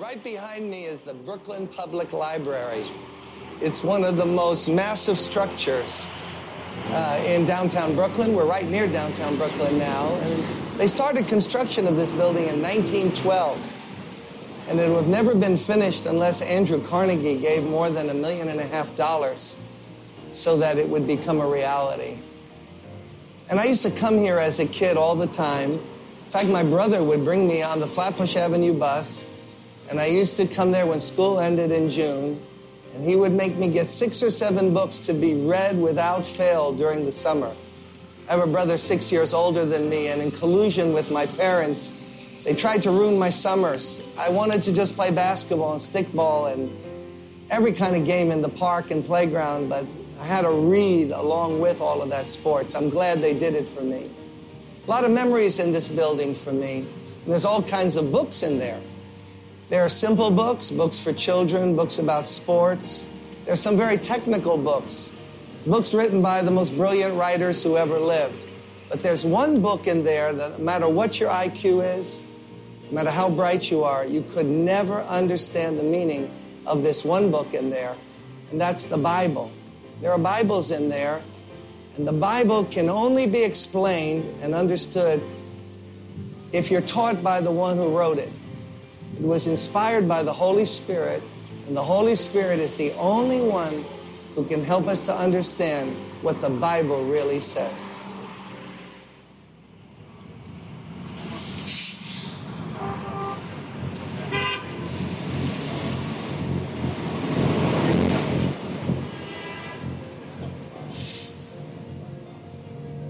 Right behind me is the Brooklyn Public Library. It's one of the most massive structures uh, in downtown Brooklyn. We're right near downtown Brooklyn now. And they started construction of this building in 1912. And it would have never been finished unless Andrew Carnegie gave more than a million and a half dollars so that it would become a reality. And I used to come here as a kid all the time. In fact, my brother would bring me on the Flatbush Avenue bus and I used to come there when school ended in June, and he would make me get six or seven books to be read without fail during the summer. I have a brother six years older than me, and in collusion with my parents, they tried to ruin my summers. I wanted to just play basketball and stickball and every kind of game in the park and playground, but I had to read along with all of that sports. I'm glad they did it for me. A lot of memories in this building for me. And there's all kinds of books in there. There are simple books, books for children, books about sports. There are some very technical books, books written by the most brilliant writers who ever lived. But there's one book in there that no matter what your IQ is, no matter how bright you are, you could never understand the meaning of this one book in there, and that's the Bible. There are Bibles in there, and the Bible can only be explained and understood if you're taught by the one who wrote it. It was inspired by the Holy Spirit, and the Holy Spirit is the only one who can help us to understand what the Bible really says.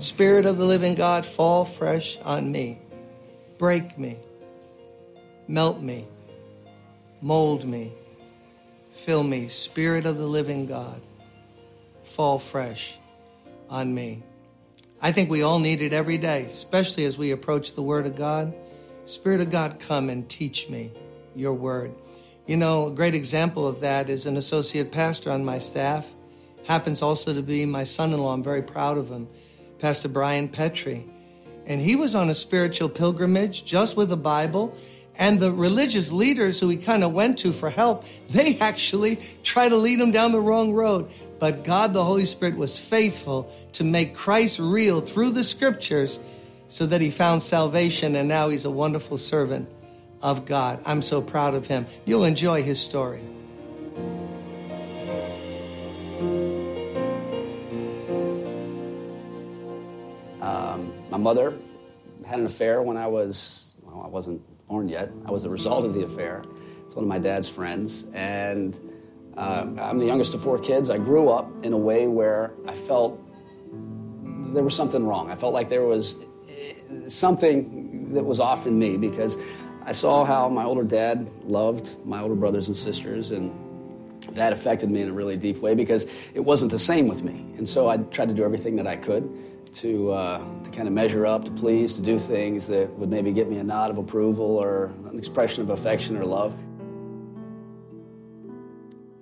Spirit of the living God, fall fresh on me. Break me Melt me, mold me, fill me, Spirit of the living God, fall fresh on me. I think we all need it every day, especially as we approach the Word of God. Spirit of God, come and teach me your Word. You know, a great example of that is an associate pastor on my staff, happens also to be my son in law. I'm very proud of him, Pastor Brian Petrie. And he was on a spiritual pilgrimage just with a Bible and the religious leaders who he kind of went to for help, they actually try to lead him down the wrong road. But God, the Holy Spirit, was faithful to make Christ real through the scriptures so that he found salvation and now he's a wonderful servant of God. I'm so proud of him. You'll enjoy his story. Um, my mother had an affair when I was, well, I wasn't born yet. I was the result of the affair with one of my dad's friends. And uh, I'm the youngest of four kids. I grew up in a way where I felt there was something wrong. I felt like there was eh, something that was off in me because I saw how my older dad loved my older brothers and sisters, and that affected me in a really deep way because it wasn't the same with me. And so I tried to do everything that I could to, uh, to kind of measure up, to please, to do things that would maybe get me a nod of approval or an expression of affection or love.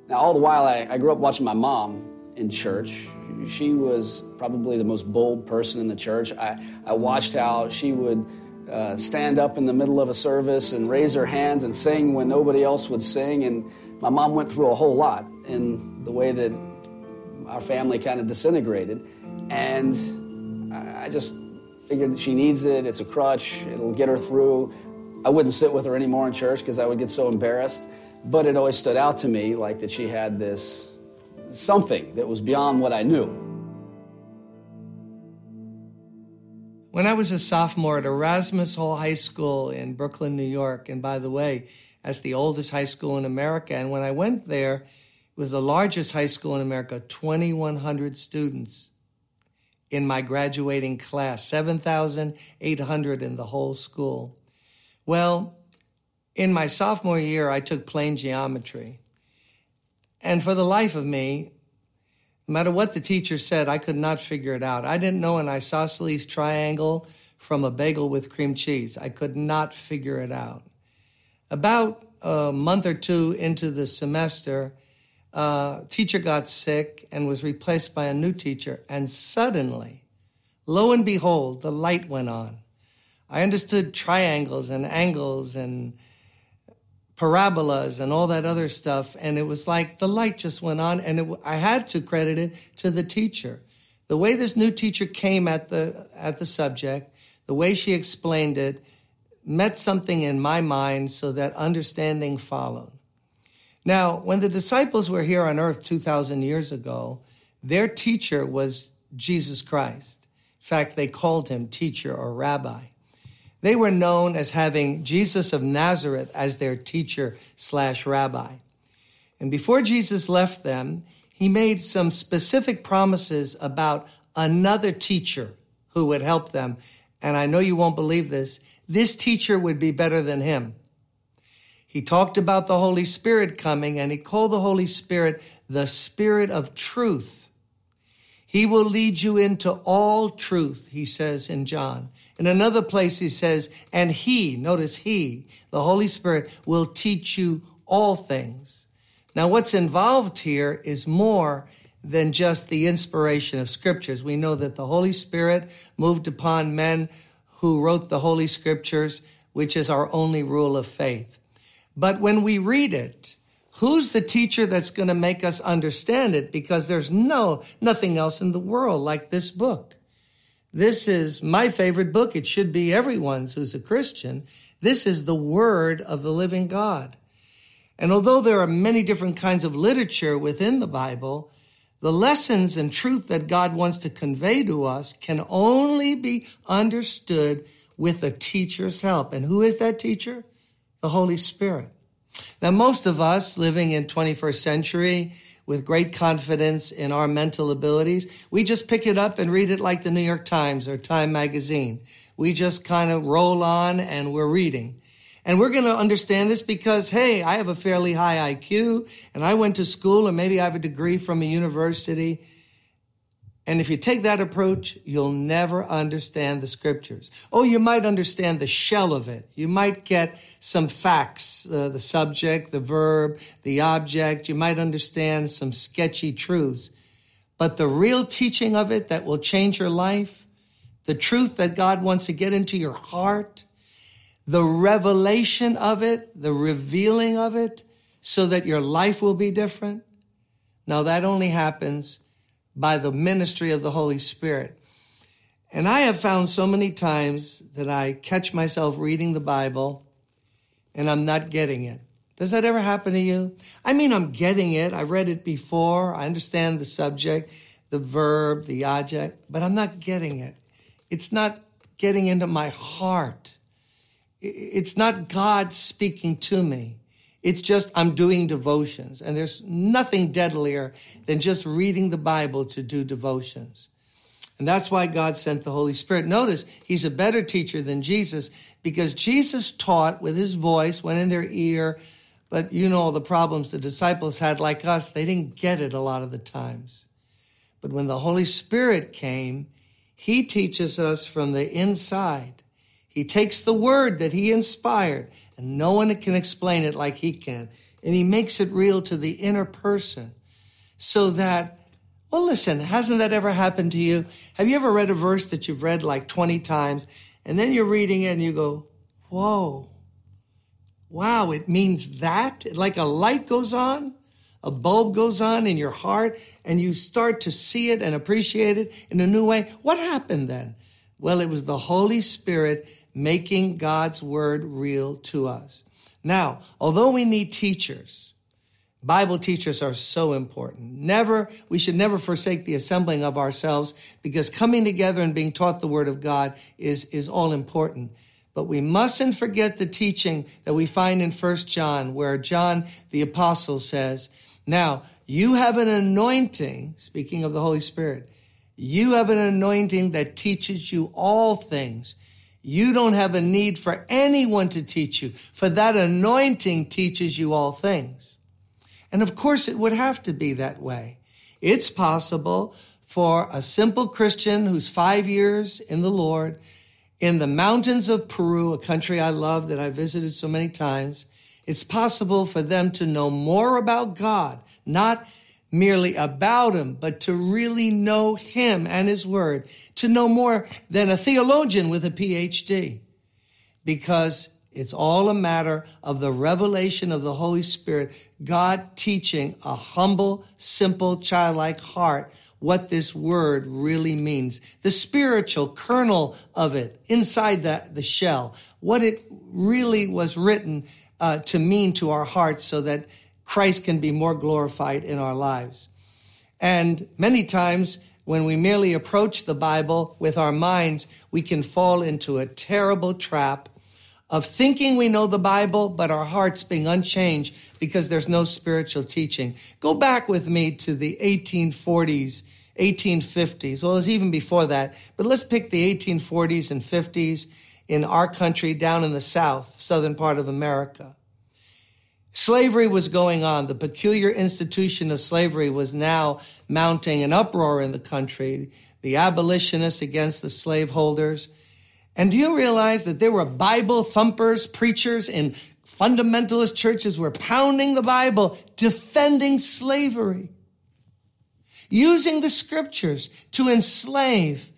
Now, all the while, I, I grew up watching my mom in church. She was probably the most bold person in the church. I, I watched how she would uh, stand up in the middle of a service and raise her hands and sing when nobody else would sing. And my mom went through a whole lot in the way that our family kind of disintegrated. And I just figured she needs it. It's a crutch. It'll get her through. I wouldn't sit with her anymore in church because I would get so embarrassed. But it always stood out to me like that she had this something that was beyond what I knew. When I was a sophomore at Erasmus Hall High School in Brooklyn, New York, and by the way, as the oldest high school in America, and when I went there, it was the largest high school in America, 2,100 students in my graduating class, 7,800 in the whole school. Well, in my sophomore year, I took plane geometry. And for the life of me, no matter what the teacher said, I could not figure it out. I didn't know an isosceles triangle from a bagel with cream cheese. I could not figure it out. About a month or two into the semester, uh, teacher got sick and was replaced by a new teacher. And suddenly, lo and behold, the light went on. I understood triangles and angles and parabolas and all that other stuff. And it was like the light just went on, and it, I had to credit it to the teacher. The way this new teacher came at the at the subject, the way she explained it, met something in my mind so that understanding followed. Now, when the disciples were here on earth 2,000 years ago, their teacher was Jesus Christ. In fact, they called him teacher or rabbi. They were known as having Jesus of Nazareth as their teacher slash rabbi. And before Jesus left them, he made some specific promises about another teacher who would help them. And I know you won't believe this. This teacher would be better than him. He talked about the Holy Spirit coming and he called the Holy Spirit the Spirit of truth. He will lead you into all truth, he says in John. In another place, he says, and he, notice he, the Holy Spirit, will teach you all things. Now, what's involved here is more than just the inspiration of scriptures. We know that the Holy Spirit moved upon men who wrote the Holy Scriptures, which is our only rule of faith. But when we read it, who's the teacher that's going to make us understand it? Because there's no, nothing else in the world like this book. This is my favorite book. It should be everyone's who's a Christian. This is the word of the living God. And although there are many different kinds of literature within the Bible, the lessons and truth that God wants to convey to us can only be understood with a teacher's help. And who is that teacher? The Holy Spirit. Now, most of us living in 21st century, with great confidence in our mental abilities. We just pick it up and read it like the New York Times or Time Magazine. We just kind of roll on and we're reading. And we're going to understand this because, hey, I have a fairly high IQ and I went to school and maybe I have a degree from a university and if you take that approach, you'll never understand the scriptures. Oh, you might understand the shell of it. You might get some facts, uh, the subject, the verb, the object. You might understand some sketchy truths. But the real teaching of it that will change your life, the truth that God wants to get into your heart, the revelation of it, the revealing of it, so that your life will be different. Now that only happens by the ministry of the Holy Spirit. And I have found so many times that I catch myself reading the Bible and I'm not getting it. Does that ever happen to you? I mean, I'm getting it. I read it before. I understand the subject, the verb, the object, but I'm not getting it. It's not getting into my heart. It's not God speaking to me. It's just I'm doing devotions, and there's nothing deadlier than just reading the Bible to do devotions. And that's why God sent the Holy Spirit. Notice he's a better teacher than Jesus because Jesus taught with his voice, went in their ear, but you know the problems the disciples had, like us, they didn't get it a lot of the times. But when the Holy Spirit came, he teaches us from the inside. He takes the word that he inspired and no one can explain it like he can. And he makes it real to the inner person so that, well, listen, hasn't that ever happened to you? Have you ever read a verse that you've read like 20 times and then you're reading it and you go, whoa, wow, it means that? Like a light goes on, a bulb goes on in your heart and you start to see it and appreciate it in a new way. What happened then? Well, it was the Holy Spirit making God's word real to us. Now, although we need teachers, Bible teachers are so important. Never, we should never forsake the assembling of ourselves because coming together and being taught the word of God is, is all important. But we mustn't forget the teaching that we find in First John, where John the apostle says, now you have an anointing, speaking of the Holy Spirit, you have an anointing that teaches you all things you don't have a need for anyone to teach you, for that anointing teaches you all things. And of course, it would have to be that way. It's possible for a simple Christian who's five years in the Lord in the mountains of Peru, a country I love that I visited so many times. It's possible for them to know more about God, not merely about him, but to really know him and his word, to know more than a theologian with a PhD. Because It's all a matter of the revelation of the Holy Spirit, God teaching a humble, simple, childlike heart what this word really means. The spiritual kernel of it inside the, the shell, what it really was written uh, to mean to our hearts so that Christ can be more glorified in our lives. And many times when we merely approach the Bible with our minds, we can fall into a terrible trap of thinking we know the Bible, but our hearts being unchanged because there's no spiritual teaching. Go back with me to the 1840s, 1850s. Well, it was even before that, but let's pick the 1840s and 50s in our country down in the South, southern part of America. Slavery was going on. The peculiar institution of slavery was now mounting an uproar in the country. The abolitionists against the slaveholders. And do you realize that there were Bible thumpers, preachers in fundamentalist churches were pounding the Bible, defending slavery, using the scriptures to enslave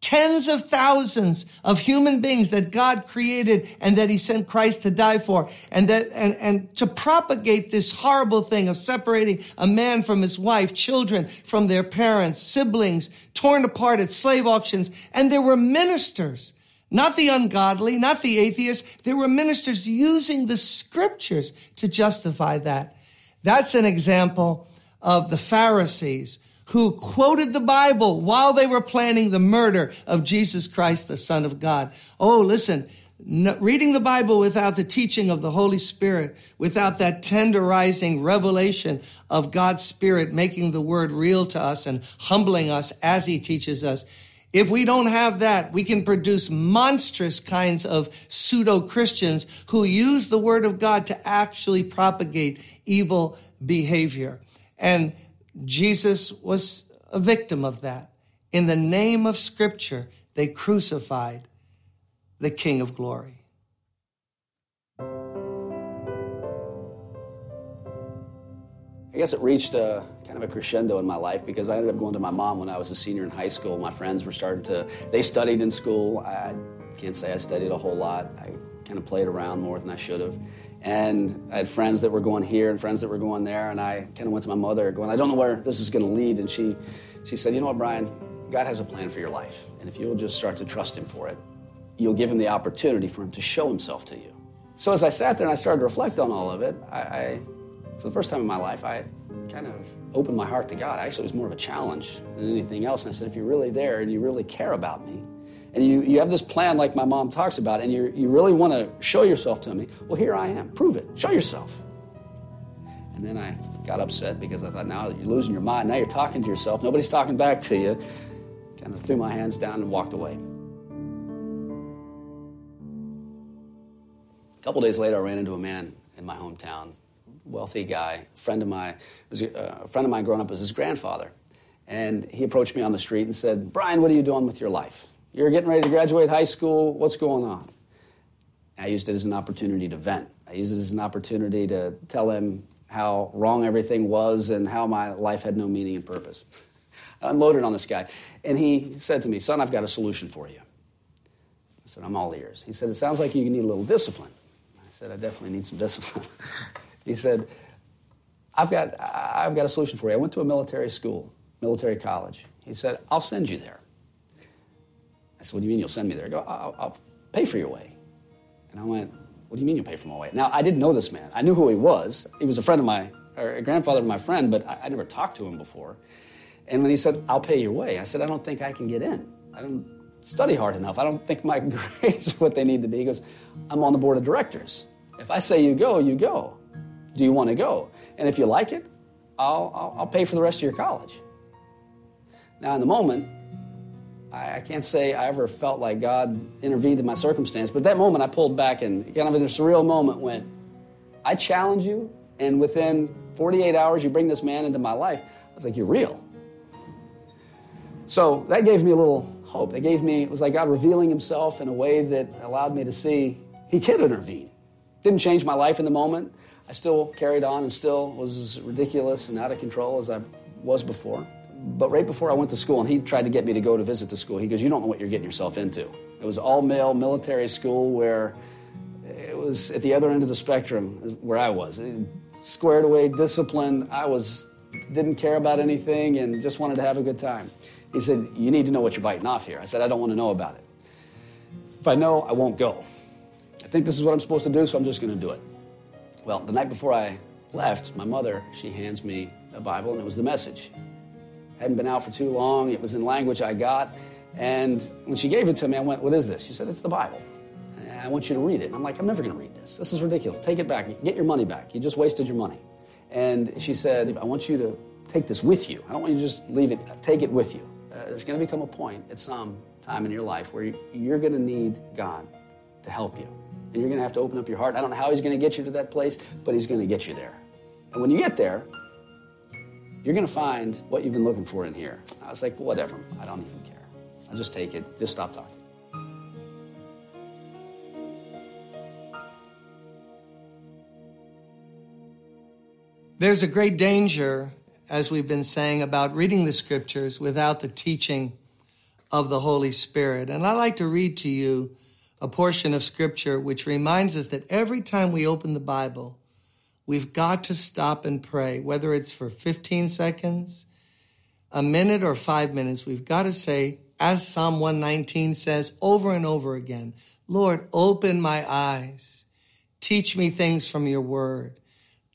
tens of thousands of human beings that God created and that he sent Christ to die for and that and, and to propagate this horrible thing of separating a man from his wife, children from their parents, siblings torn apart at slave auctions and there were ministers not the ungodly, not the atheists. There were ministers using the scriptures to justify that. That's an example of the Pharisees who quoted the Bible while they were planning the murder of Jesus Christ, the Son of God. Oh, listen, no, reading the Bible without the teaching of the Holy Spirit, without that tenderizing revelation of God's Spirit making the word real to us and humbling us as He teaches us, if we don't have that, we can produce monstrous kinds of pseudo Christians who use the word of God to actually propagate evil behavior. And Jesus was a victim of that. In the name of Scripture, they crucified the King of glory. I guess it reached a kind of a crescendo in my life because I ended up going to my mom when I was a senior in high school. My friends were starting to, they studied in school. I can't say I studied a whole lot. I kind of played around more than I should have. And I had friends that were going here and friends that were going there. And I kind of went to my mother going, I don't know where this is going to lead. And she, she said, You know what, Brian? God has a plan for your life. And if you'll just start to trust Him for it, you'll give Him the opportunity for Him to show Himself to you. So as I sat there and I started to reflect on all of it, I, I for the first time in my life, I kind of opened my heart to God. Actually, it was more of a challenge than anything else. And I said, if you're really there and you really care about me, and you, you have this plan like my mom talks about, and you you really want to show yourself to me, well, here I am. Prove it. Show yourself. And then I got upset because I thought, now you're losing your mind. Now you're talking to yourself. Nobody's talking back to you. Kind of threw my hands down and walked away. A couple days later, I ran into a man in my hometown wealthy guy, friend of mine, was uh, a friend of mine growing up was his grandfather. And he approached me on the street and said, Brian, what are you doing with your life? You're getting ready to graduate high school. What's going on? I used it as an opportunity to vent. I used it as an opportunity to tell him how wrong everything was and how my life had no meaning and purpose. I unloaded on this guy. And he said to me, Son, I've got a solution for you. I said, I'm all ears. He said, It sounds like you need a little discipline. I said, I definitely need some discipline. He said, I've got, I've got a solution for you. I went to a military school, military college. He said, I'll send you there. I said, What do you mean you'll send me there? I go, I'll, I'll pay for your way. And I went, What do you mean you'll pay for my way? Now, I didn't know this man. I knew who he was. He was a friend of my, or a grandfather of my friend, but I, I never talked to him before. And when he said, I'll pay your way, I said, I don't think I can get in. I don't study hard enough. I don't think my grades are what they need to be. He goes, I'm on the board of directors. If I say you go, you go. Do you want to go? And if you like it, I'll, I'll, I'll pay for the rest of your college. Now, in the moment, I, can't say I ever felt like God intervened in my circumstance, but that moment I pulled back and kind of in a surreal moment went, I challenge you, and within 48 hours you bring this man into my life. I was like, You're real. So that gave me a little hope. That gave me, it was like God revealing himself in a way that allowed me to see he could intervene. Didn't change my life in the moment. I still carried on and still was as ridiculous and out of control as I was before. But right before I went to school, and he tried to get me to go to visit the school, he goes, You don't know what you're getting yourself into. It was all male military school where it was at the other end of the spectrum where I was. Squared away, disciplined. I was didn't care about anything and just wanted to have a good time. He said, You need to know what you're biting off here. I said, I don't want to know about it. If I know, I won't go. I think this is what I'm supposed to do, so I'm just going to do it. Well, the night before I left, my mother, she hands me a Bible, and it was the message. Hadn't been out for too long. It was in language I got. And when she gave it to me, I went, What is this? She said, It's the Bible. I want you to read it. And I'm like, I'm never going to read this. This is ridiculous. Take it back. Get your money back. You just wasted your money. And she said, I want you to take this with you. I don't want you to just leave it, take it with you. Uh, there's going to become a point at some time in your life where you're going to need God to help you. And you're going to have to open up your heart. I don't know how He's going to get you to that place, but He's going to get you there. And when you get there, you're going to find what you've been looking for in here. I was like, well, whatever. I don't even care. I'll just take it. Just stop talking. There's a great danger, as we've been saying, about reading the scriptures without the teaching of the Holy Spirit. And I like to read to you a portion of scripture which reminds us that every time we open the Bible, we've got to stop and pray, whether it's for 15 seconds, a minute, or five minutes. We've got to say, as Psalm 119 says over and over again, Lord, open my eyes. Teach me things from your word.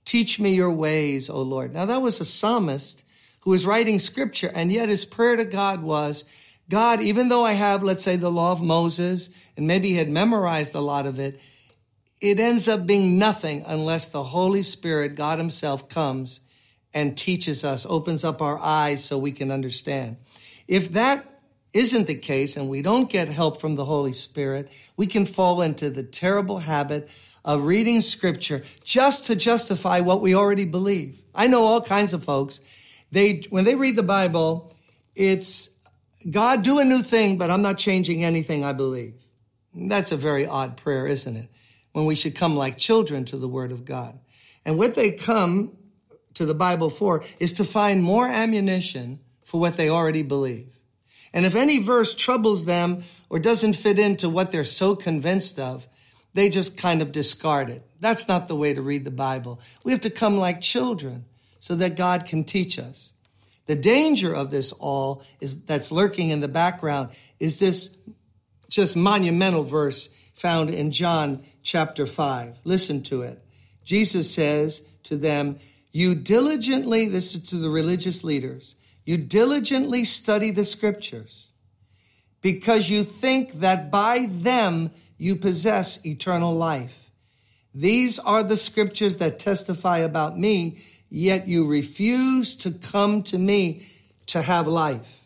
Teach me your ways, O Lord. Now, that was a psalmist who was writing scripture, and yet his prayer to God was, God, even though I have, let's say, the law of Moses, and maybe he had memorized a lot of it, it ends up being nothing unless the Holy Spirit, God Himself, comes and teaches us, opens up our eyes so we can understand. If that isn't the case and we don't get help from the Holy Spirit, we can fall into the terrible habit of reading scripture just to justify what we already believe. I know all kinds of folks. They, when they read the Bible, it's God do a new thing, but I'm not changing anything I believe. That's a very odd prayer, isn't it? When we should come like children to the word of God. And what they come to the Bible for is to find more ammunition for what they already believe. And if any verse troubles them or doesn't fit into what they're so convinced of, they just kind of discard it. That's not the way to read the Bible. We have to come like children so that God can teach us. The danger of this all is that's lurking in the background is this just monumental verse found in John chapter 5. Listen to it. Jesus says to them, You diligently, this is to the religious leaders, you diligently study the scriptures because you think that by them you possess eternal life. These are the scriptures that testify about me, yet you refuse to come to me to have life.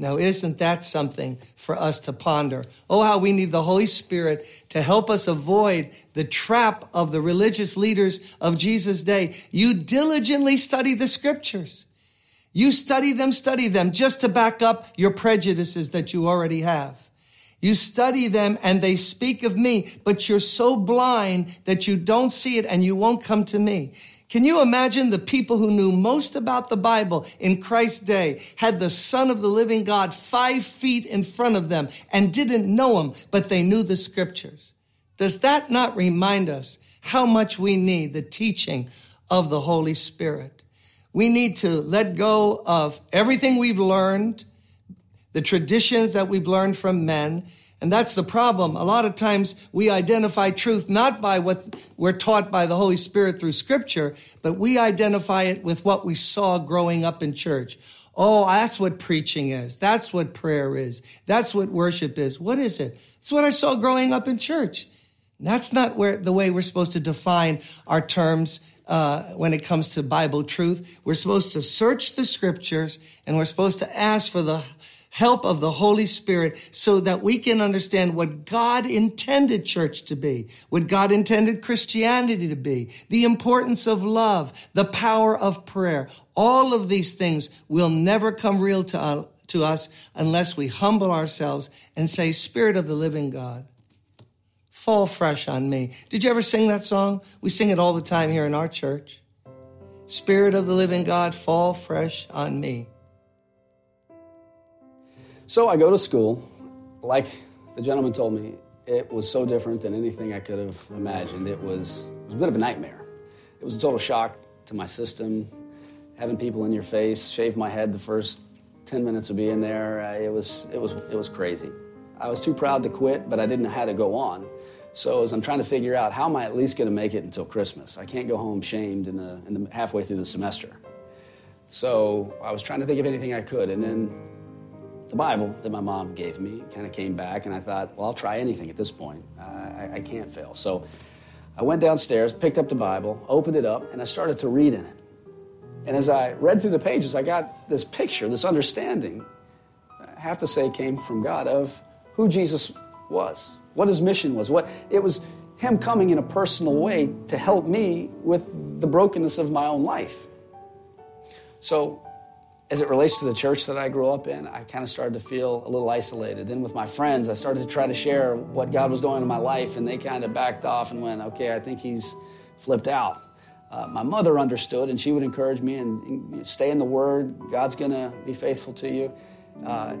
Now, isn't that something for us to ponder? Oh, how we need the Holy Spirit to help us avoid the trap of the religious leaders of Jesus' day. You diligently study the scriptures. You study them, study them just to back up your prejudices that you already have. You study them and they speak of me, but you're so blind that you don't see it and you won't come to me. Can you imagine the people who knew most about the Bible in Christ's day had the Son of the living God five feet in front of them and didn't know him, but they knew the scriptures? Does that not remind us how much we need the teaching of the Holy Spirit? We need to let go of everything we've learned the traditions that we've learned from men. And that's the problem. A lot of times we identify truth not by what we're taught by the Holy Spirit through scripture, but we identify it with what we saw growing up in church. Oh, that's what preaching is. That's what prayer is. That's what worship is. What is it? It's what I saw growing up in church. That's not where the way we're supposed to define our terms uh, when it comes to Bible truth. We're supposed to search the scriptures and we're supposed to ask for the help of the Holy Spirit so that we can understand what God intended church to be, what God intended Christianity to be, the importance of love, the power of prayer. All of these things will never come real to, uh, to us unless we humble ourselves and say, Spirit of the living God, fall fresh on me. Did you ever sing that song? We sing it all the time here in our church. Spirit of the living God, fall fresh on me. So I go to school, like the gentleman told me, it was so different than anything I could have imagined. It was, it was a bit of a nightmare. It was a total shock to my system. Having people in your face, shave my head the first 10 minutes of being there, uh, it, was, it, was, it was crazy. I was too proud to quit, but I didn't know how to go on. So as I'm trying to figure out how am I at least going to make it until Christmas, I can't go home shamed in the, in the halfway through the semester. So I was trying to think of anything I could, and then the Bible that my mom gave me kind of came back, and I thought, well, I'll try anything at this point. Uh, I, I can't fail. So I went downstairs, picked up the Bible, opened it up, and I started to read in it. And as I read through the pages, I got this picture, this understanding, I have to say, came from God of who Jesus was, what his mission was. What it was him coming in a personal way to help me with the brokenness of my own life. So as it relates to the church that I grew up in, I kind of started to feel a little isolated. Then with my friends, I started to try to share what God was doing in my life, and they kind of backed off and went, okay, I think he's flipped out. Uh, my mother understood, and she would encourage me and, and stay in the Word. God's going to be faithful to you. Uh,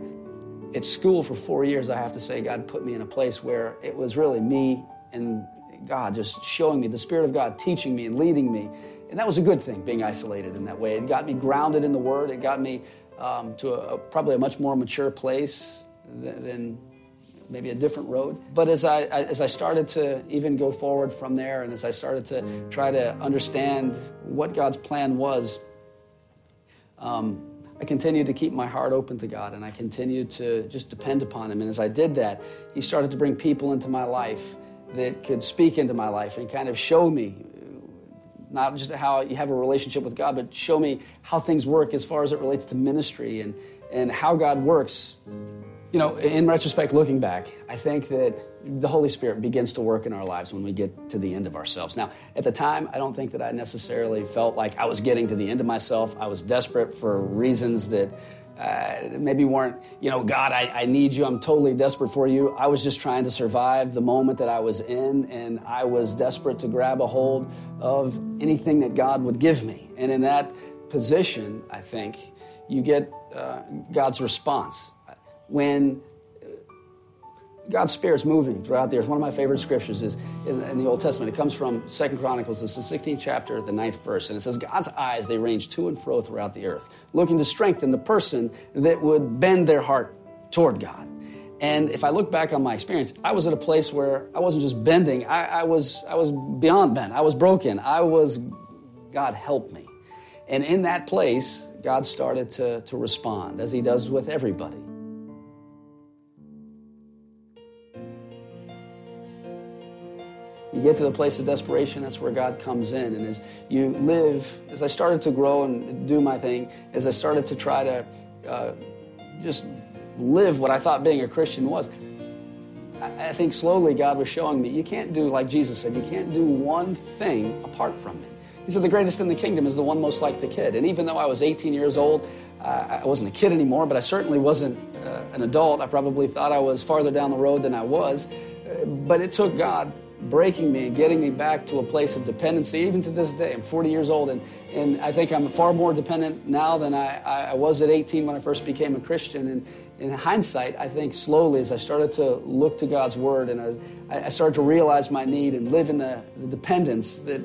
at school for four years, I have to say, God put me in a place where it was really me and God just showing me, the Spirit of God teaching me and leading me. And that was a good thing, being isolated in that way. It got me grounded in the Word. It got me um, to a, a, probably a much more mature place than, than, maybe a different road. But as I, as I started to even go forward from there, and as I started to try to understand what God's plan was, um, I continued to keep my heart open to God, and I continued to just depend upon Him. And as I did that, He started to bring people into my life that could speak into my life and kind of show me not just how you have a relationship with God, but show me how things work as far as it relates to ministry and, and how God works. You know, in retrospect, looking back, I think that the Holy Spirit begins to work in our lives when we get to the end of ourselves. Now, at the time, I don't think that I necessarily felt like I was getting to the end of myself. I was desperate for reasons that uh, maybe weren't, you know, God, I, I need you. I'm totally desperate for you. I was just trying to survive the moment that I was in, and I was desperate to grab a hold of anything that God would give me. And in that position, I think, you get uh, God's response. When God's Spirit's moving throughout the earth. One of my favorite scriptures is in, in, the Old Testament. It comes from Second Chronicles. It's the 16th chapter, the ninth verse. And it says, God's eyes, they range to and fro throughout the earth, looking to strengthen the person that would bend their heart toward God. And if I look back on my experience, I was at a place where I wasn't just bending, I, I was, I was beyond bent. I was broken. I was, God help me. And in that place, God started to, to respond, as He does with everybody. You get to the place of desperation, that's where God comes in. And as you live, as I started to grow and do my thing, as I started to try to uh, just live what I thought being a Christian was, I, I think slowly God was showing me you can't do, like Jesus said, you can't do one thing apart from me. He said the greatest in the kingdom is the one most like the kid. And even though I was 18 years old, uh, I wasn't a kid anymore, but I certainly wasn't uh, an adult. I probably thought I was farther down the road than I was. Uh, but it took God breaking me and getting me back to a place of dependency, even to this day. I'm 40 years old, and, and I think I'm far more dependent now than I, I was at 18 when I first became a Christian. And in hindsight, I think slowly as I started to look to God's Word and as I started to realize my need and live in the, the dependence that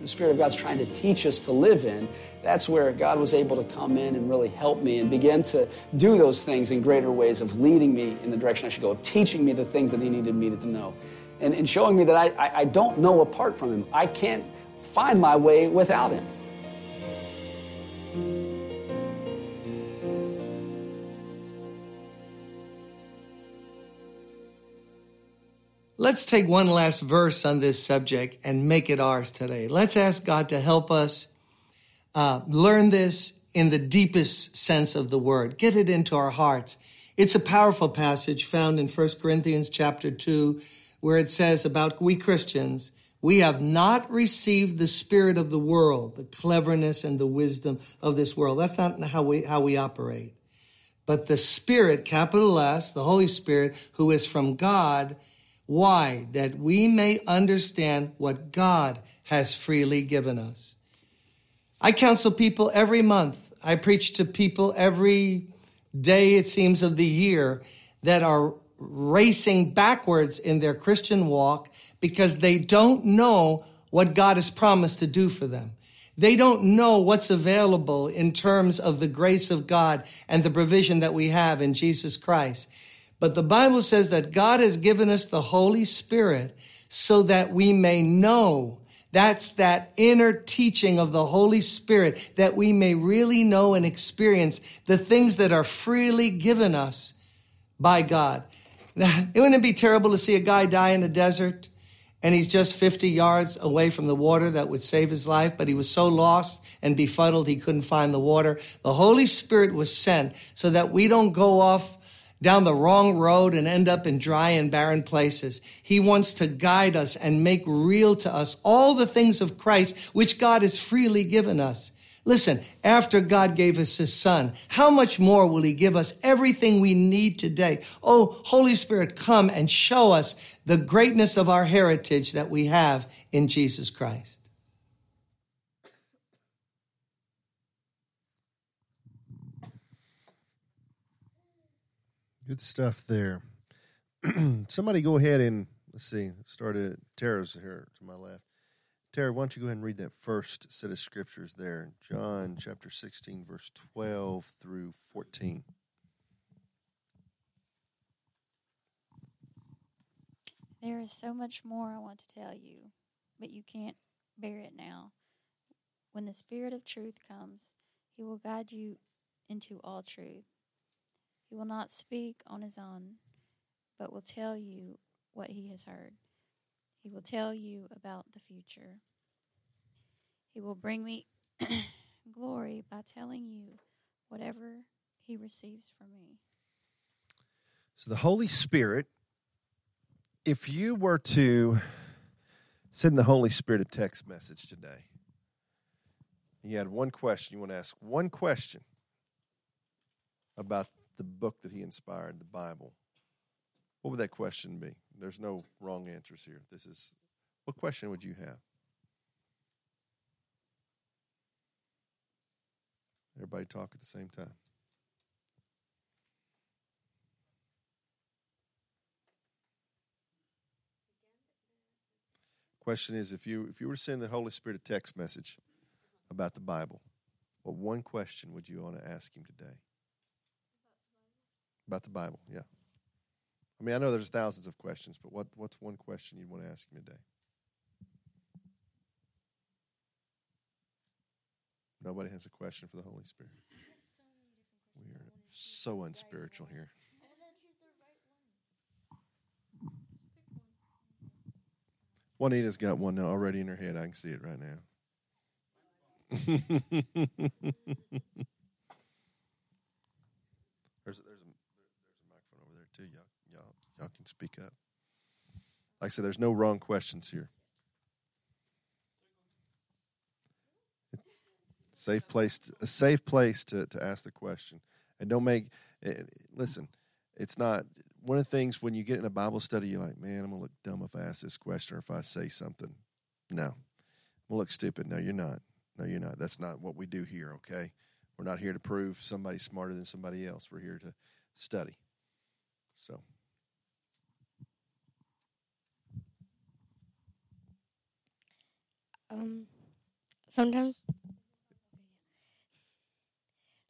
the Spirit of God's trying to teach us to live in, that's where God was able to come in and really help me and begin to do those things in greater ways of leading me in the direction I should go, of teaching me the things that He needed me to know and, and showing me that I, I, I don't know apart from Him. I can't find my way without Him. Let's take one last verse on this subject and make it ours today. Let's ask God to help us uh, learn this in the deepest sense of the word. Get it into our hearts. It's a powerful passage found in 1 Corinthians chapter 2, where it says about we Christians, we have not received the spirit of the world, the cleverness and the wisdom of this world. That's not how we, how we operate. But the Spirit, capital S, the Holy Spirit, who is from God. Why? That we may understand what God has freely given us. I counsel people every month. I preach to people every day, it seems, of the year that are racing backwards in their Christian walk because they don't know what God has promised to do for them. They don't know what's available in terms of the grace of God and the provision that we have in Jesus Christ. But the Bible says that God has given us the Holy Spirit so that we may know. That's that inner teaching of the Holy Spirit that we may really know and experience the things that are freely given us by God. Wouldn't it be terrible to see a guy die in the desert and he's just 50 yards away from the water that would save his life, but he was so lost and befuddled he couldn't find the water? The Holy Spirit was sent so that we don't go off down the wrong road and end up in dry and barren places. He wants to guide us and make real to us all the things of Christ, which God has freely given us. Listen, after God gave us his son, how much more will he give us everything we need today? Oh, Holy Spirit, come and show us the greatness of our heritage that we have in Jesus Christ. Good stuff there. Somebody go ahead and let's see. Start at Tara's here to my left. Tara, why don't you go ahead and read that first set of scriptures there, John chapter sixteen, verse twelve through fourteen. There is so much more I want to tell you, but you can't bear it now. When the Spirit of truth comes, he will guide you into all truth. He will not speak on his own, but will tell you what he has heard. He will tell you about the future. He will bring me glory by telling you whatever he receives from me. So the Holy Spirit, if you were to send the Holy Spirit a text message today, you had one question, you want to ask one question about the book that he inspired, the Bible, what would that question be? There's no wrong answers here. This is what question would you have? Everybody talk at the same time. Question is if you if you were to send the Holy Spirit a text message about the Bible, what one question would you want to ask him today? About the Bible, yeah. I mean, I know there's thousands of questions, but what, what's one question you'd want to ask him today? Nobody has a question for the Holy Spirit. We are so unspiritual here. Juanita's got one now already in her head. I can see it right now. there's, there's, a, there's a microphone over there, too. Y'all, y'all, can speak up. Like I said, there's no wrong questions here. Safe place, to, a safe place to, to ask the question, and don't make. Eh, listen, it's not one of the things when you get in a Bible study. You're like, man, I'm gonna look dumb if I ask this question or if I say something. No, I'm gonna look stupid. No, you're not. No, you're not. That's not what we do here. Okay, we're not here to prove somebody's smarter than somebody else. We're here to study. So. Um, sometimes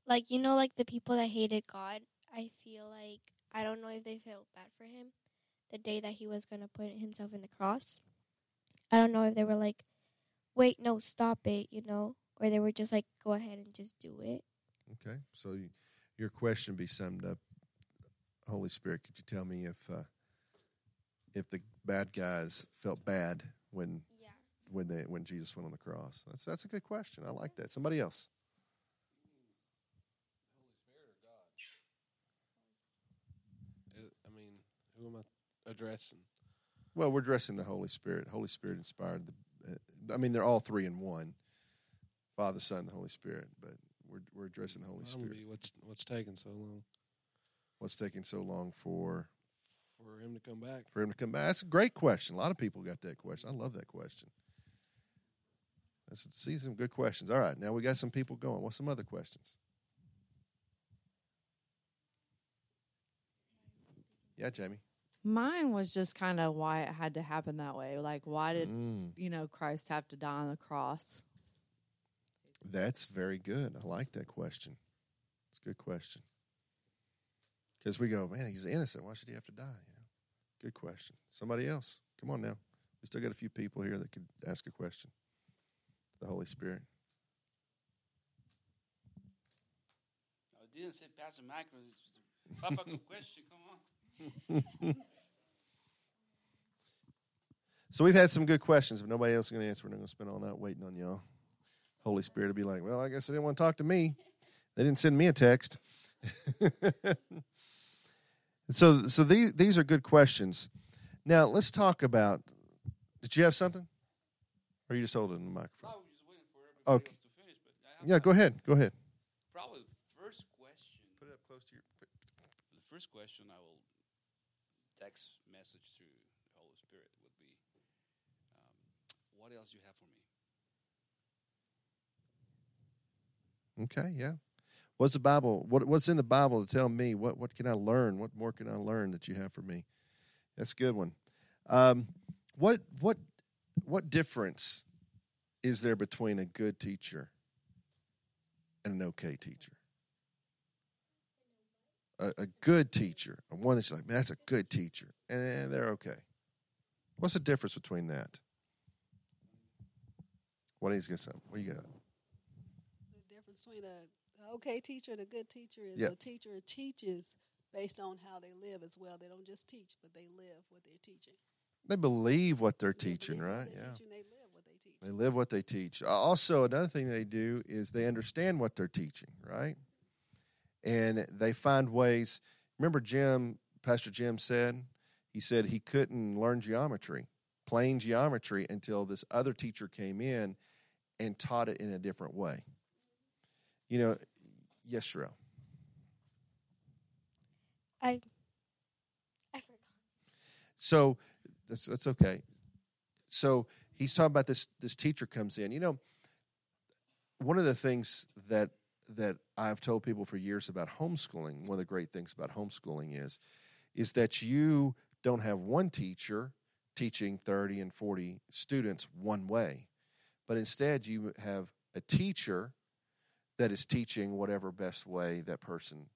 like you know like the people that hated god i feel like i don't know if they felt bad for him the day that he was going to put himself in the cross i don't know if they were like wait no stop it you know or they were just like go ahead and just do it Okay, so you, your question be summed up. Holy Spirit, could you tell me if uh, if the bad guys felt bad when when they when Jesus went on the cross? That's that's a good question. I like that. Somebody else. Holy Spirit or God? I mean, who am I addressing? Well, we're addressing the Holy Spirit. Holy Spirit inspired the. Uh, I mean, they're all three in one. Father, Son, the Holy Spirit. But we're we're addressing the Holy Spirit. what's what's taking so long What's taking so long for for him to come back? for him to come back? That's a great question. A lot of people got that question. I love that question. Let's see some good questions. All right, now we got some people going. What's some other questions? Yeah, Jamie. Mine was just kind of why it had to happen that way. Like, why did Mm, you know Christ have to die on the cross? that's very good. I like that question. It's a good question. Because we go, man, he's innocent. Why should he have to die? You know? Good question. Somebody else. Come on now. We still got a few people here that could ask a question. The Holy Spirit. I didn't say Pastor Michael. Papa, question. Come on. So we've had some good questions. If nobody else is going to answer, we're not going to spend all night waiting on y'all. Holy Spirit will be like, well, I guess they didn't want to talk to me. They didn't send me a text. so, so these these are good questions. Now let's talk about. Did you have something? Or are you just holding the microphone? Oh, Okay. else to finish, but I Yeah, go ahead. Go ahead. Probably the first question. Put it up close to your. The first question I will text message to the Holy Spirit would be, um, "What else do you have for me?" Okay, yeah. What's the Bible? What, what's in the Bible to tell me? What what can I learn? What more can I learn that you have for me? That's a good one. Um, what what what difference is there between a good teacher and an okay teacher? A, a good teacher, a one that's like, man, that's a good teacher, and they're okay. What's the difference between that? What do you get? Some? What do you got? The difference between a, okay teacher and a good teacher is Yeah. a teacher teaches based on how they live as well. They don't just teach, but they live what they're teaching. They believe what they're They teaching, believe what right? they're Yeah. teaching, they live what they teach. They live what they teach. Also, another thing they do is they understand what they're teaching, right? And they find ways. Remember, Jim, Pastor Jim said, he said he couldn't learn geometry, plane geometry, until this other teacher came in and taught it in a different way. You know, yes, Sherelle. I I forgot. So that's that's okay. So he's talking about this this teacher comes in. You know, one of the things that that I've told people for years about homeschooling, one of the great things about homeschooling is is that you don't have one teacher teaching 30 and 40 students one way, but instead you have a teacher that is teaching whatever best way that person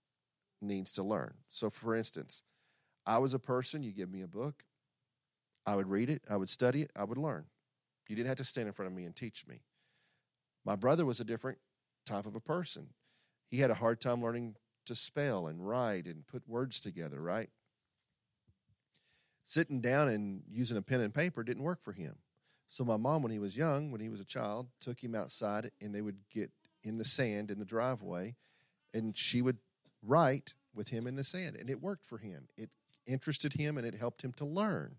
needs to learn. So for instance, I was a person, you give me a book, I would read it, I would study it, I would learn. You didn't have to stand in front of me and teach me. My brother was a different type of a person. He had a hard time learning to spell and write and put words together, right? Sitting down and using a pen and paper didn't work for him. So my mom, when he was young, when he was a child, took him outside and they would get in the sand in the driveway and she would write with him in the sand and it worked for him. It interested him and it helped him to learn.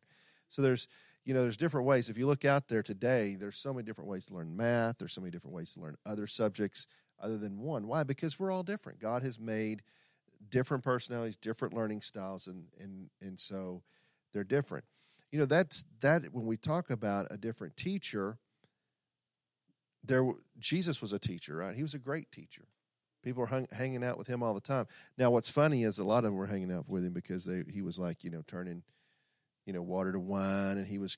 So there's you know there's different ways. If you look out there today, there's so many different ways to learn math. There's so many different ways to learn other subjects other than one. Why? Because we're all different. God has made different personalities, different learning styles, and and and so they're different. You know that's that when we talk about a different teacher. There, Jesus was a teacher, right? He was a great teacher. People were hung, hanging out with him all the time. Now, what's funny is a lot of them were hanging out with him because they, he was like, you know, turning, you know, water to wine, and he was,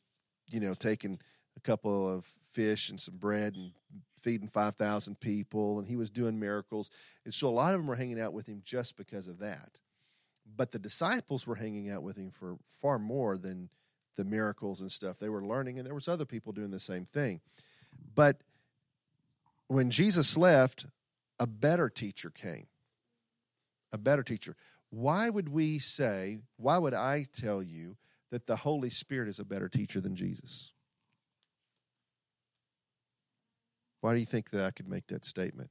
you know, taking a couple of fish and some bread and feeding five thousand people, and he was doing miracles. And so, a lot of them were hanging out with him just because of that. But the disciples were hanging out with him for far more than the miracles and stuff. They were learning, and there was other people doing the same thing. But when Jesus left, a better teacher came. A better teacher. Why would we say, why would I tell you that the Holy Spirit is a better teacher than Jesus? Why do you think that I could make that statement?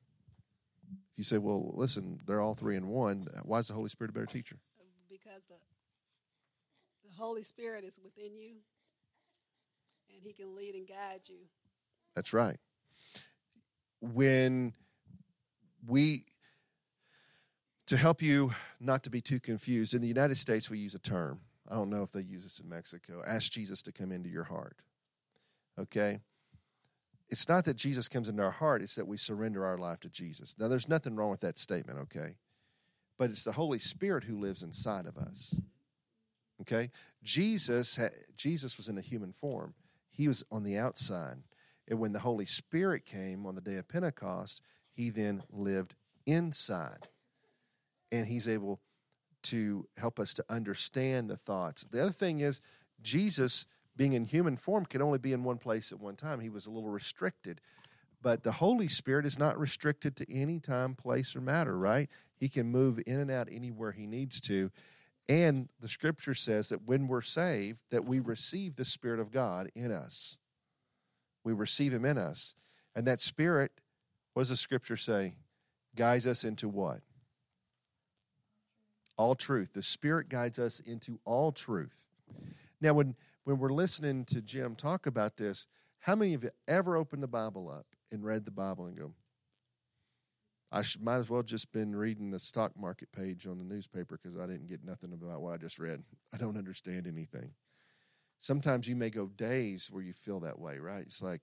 If you say, well, listen, they're all three in one, why is the Holy Spirit a better teacher? because the the Holy Spirit is within you, and He can lead and guide you. That's right. When we, to help you not to be too confused, in the United States, we use a term. I don't know if they use this in Mexico. Ask Jesus to come into your heart. Okay? It's not that Jesus comes into our heart, it's that we surrender our life to Jesus. Now, there's nothing wrong with that statement, okay? But it's the Holy Spirit who lives inside of us. Okay? Jesus ha- Jesus was in a human form. He was on the outside. And when the Holy Spirit came on the day of Pentecost, he then lived inside. And he's able to help us to understand the thoughts. The other thing is, Jesus, being in human form, could only be in one place at one time. He was a little restricted. But the Holy Spirit is not restricted to any time, place, or matter, right? He can move in and out anywhere he needs to. And the scripture says that when we're saved, that we receive the Spirit of God in us. We receive him in us. And that Spirit, what does the scripture say? Guides us into what? All truth. The Spirit guides us into all truth. Now, when, when we're listening to Jim talk about this, how many of you ever opened the Bible up and read the Bible and go, I should, might as well just been reading the stock market page on the newspaper because I didn't get nothing about what I just read. I don't understand anything. Sometimes you may go days where you feel that way, right? It's like,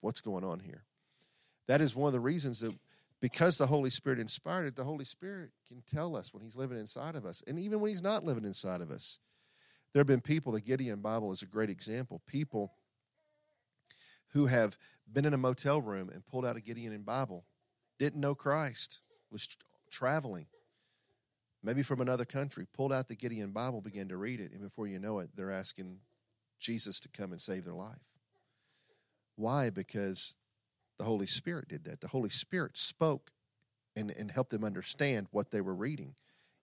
what's going on here? That is one of the reasons that because the Holy Spirit inspired it, the Holy Spirit can tell us when He's living inside of us, and even when He's not living inside of us. There have been people, the Gideon Bible is a great example, people who have been in a motel room and pulled out a Gideon Bible, didn't know Christ, was traveling, maybe from another country, pulled out the Gideon Bible, began to read it, and before you know it, they're asking Jesus to come and save their life. Why? Because the Holy Spirit did that. The Holy Spirit spoke and, and helped them understand what they were reading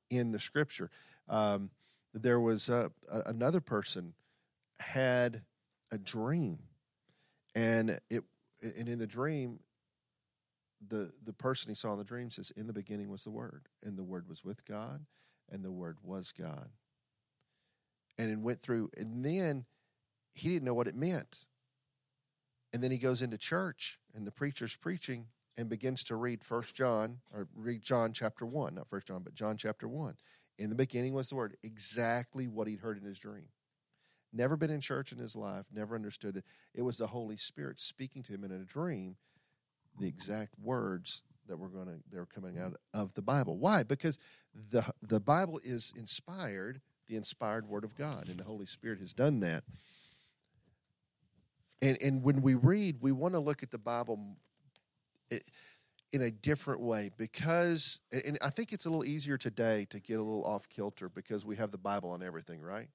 in the scripture. Um, there was a, a, another person had a dream, and it and in the dream, the the person he saw in the dream says, "In the beginning was the Word, and the Word was with God, and the Word was God." And it went through, and then he didn't know what it meant. And then he goes into church and the preacher's preaching and begins to read First John or read John chapter 1, not First John, but John chapter 1. In the beginning was the word, exactly what he'd heard in his dream. Never been in church in his life, never understood that it was the Holy Spirit speaking to him in a dream the exact words that were going to they're coming out of the Bible. Why? Because the the Bible is inspired, the inspired word of God, and the Holy Spirit has done that. And and when we read, we want to look at the Bible in a different way because and I think it's a little easier today to get a little off kilter because we have the Bible on everything, right?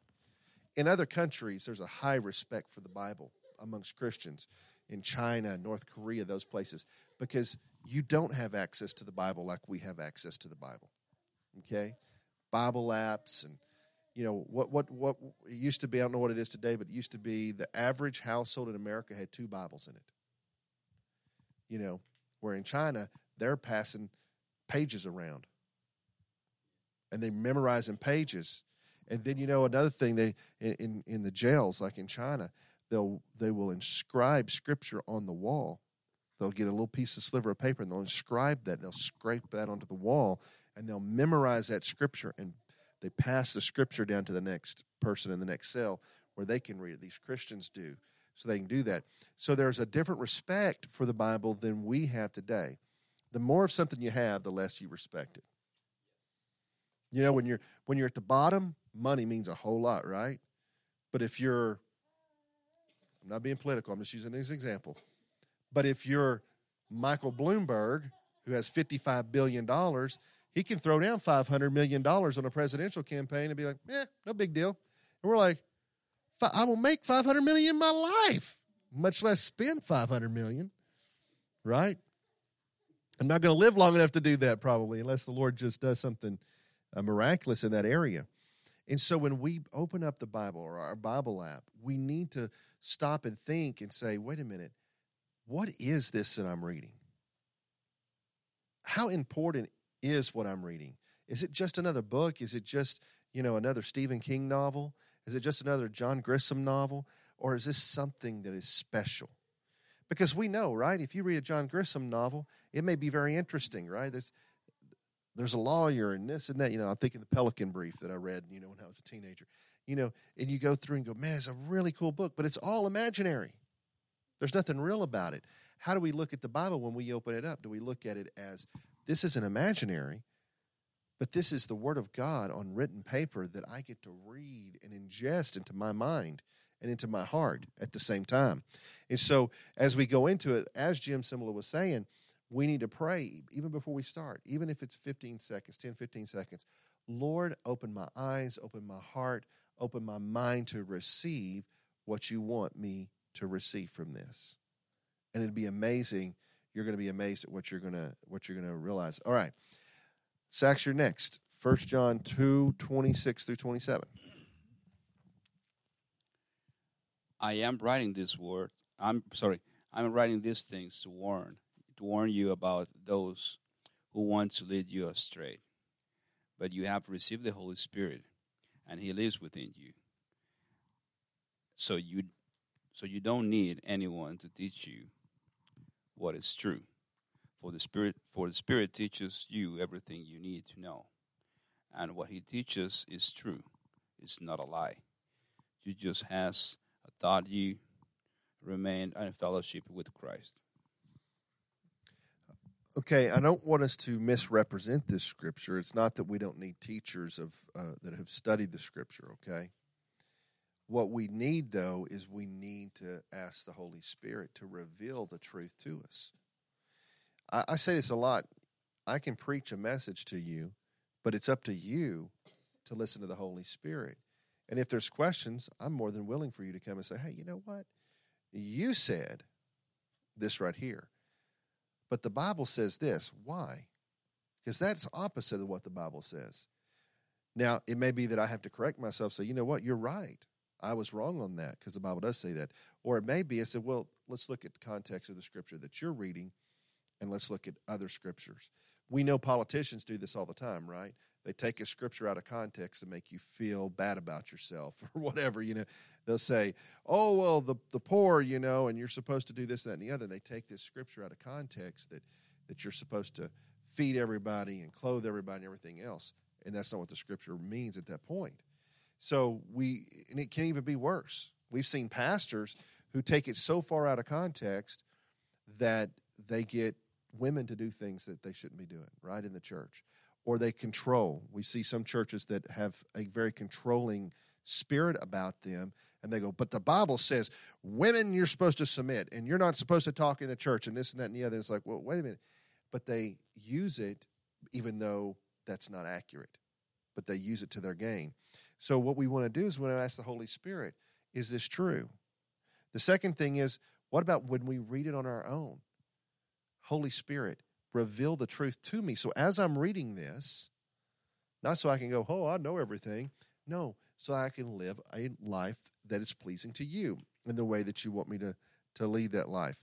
In other countries, there's a high respect for the Bible amongst Christians. In China, North Korea, those places, because you don't have access to the Bible like we have access to the Bible. Okay? Bible apps and you know what what what it used to be i don't know what it is today but it used to be the average household in america had two bibles in it. You know where in china they're passing pages around. And they're memorizing pages. And then you know another thing they in, in, in the jails like in china they'll they will inscribe scripture on the wall. They'll get a little piece of sliver of paper and they'll inscribe that. They'll scrape that onto the wall and they'll memorize that scripture and they pass the scripture down to the next person in the next cell where they can read it. These Christians do, so they can do that. So there's a different respect for the Bible than we have today. The more of something you have, the less you respect it. You know, when you're when you're at the bottom, money means a whole lot, right? But if you're I'm not being political, I'm just using this example. But if you're Michael Bloomberg, who has $55 billion, he can throw down $500 million on a presidential campaign and be like, "Yeah, no big deal. And we're like, I will make 500 million in my life, much less spend 500 million, right? I'm not going to live long enough to do that probably, unless the Lord just does something uh, miraculous in that area. And so when we open up the Bible or our Bible app, we need to stop and think and say, wait a minute, what is this that I'm reading? How important is what I'm reading? Is it just another book? Is it just, you know, another Stephen King novel? Is it just another John Grisham novel? Or is this something that is special? Because we know, right? If you read a John Grisham novel, it may be very interesting, right? There's there's a lawyer and this and that. You know, I'm thinking the Pelican Brief that I read, you know, when I was a teenager. You know, and you go through and go, man, it's a really cool book, but it's all imaginary. There's nothing real about it. How do we look at the Bible when we open it up? Do we look at it as this isn't imaginary. But this is the Word of God on written paper that I get to read and ingest into my mind and into my heart at the same time. And so, as we go into it, as Jim Cymbala was saying, we need to pray even before we start, even if it's 15 seconds, 10, 15 seconds. Lord, open my eyes, open my heart, open my mind to receive what you want me to receive from this. And it'd be amazing. You're going to be amazed at what you're going to what you're going to realize. All right. Sax, you're next. 1 John 2, 26 through 27. I am writing this word. I'm sorry. I'm writing these things to warn, to warn you about those who want to lead you astray. But you have received the Holy Spirit, and He lives within you. So you, so you don't need anyone to teach you what is true. For the Spirit, for the Spirit teaches you everything you need to know, and what He teaches is true. It's not a lie. You just has thought you remain in fellowship with Christ. Okay, I don't want us to misrepresent this scripture. It's not that we don't need teachers of uh, that have studied the scripture. Okay, what we need though is we need to ask the Holy Spirit to reveal the truth to us. I, I say this a lot. I can preach a message to you, but it's up to you to listen to the Holy Spirit. And if there's questions, I'm more than willing for you to come and say, hey, you know what? You said this right here. But the Bible says this. Why? Because that's opposite of what the Bible says. Now, it may be that I have to correct myself, say, you know what, you're right. I was wrong on that because the Bible does say that. Or it may be I said, well, let's look at the context of the scripture that you're reading and let's look at other scriptures. We know politicians do this all the time, right? They take a scripture out of context and make you feel bad about yourself or whatever, you know. They'll say, "Oh, well, the the poor, you know, and you're supposed to do this, that, and the other." And They take this scripture out of context that that you're supposed to feed everybody and clothe everybody and everything else, and that's not what the scripture means at that point. So we, and it can even be worse. We've seen pastors who take it so far out of context that they get women to do things that they shouldn't be doing, right, in the church. Or they control. We see some churches that have a very controlling spirit about them, and they go, But the Bible says, women, you're supposed to submit, and you're not supposed to talk in the church, and this and that and the other. It's like, Well, wait a minute. But they use it even though that's not accurate, but they use it to their gain. So, what we want to do is we want to ask the Holy Spirit, Is this true? The second thing is, what about when we read it on our own? Holy Spirit, reveal the truth to me. So as I'm reading this, not so I can go, oh, I know everything. No, so I can live a life that is pleasing to you in the way that you want me to, to lead that life.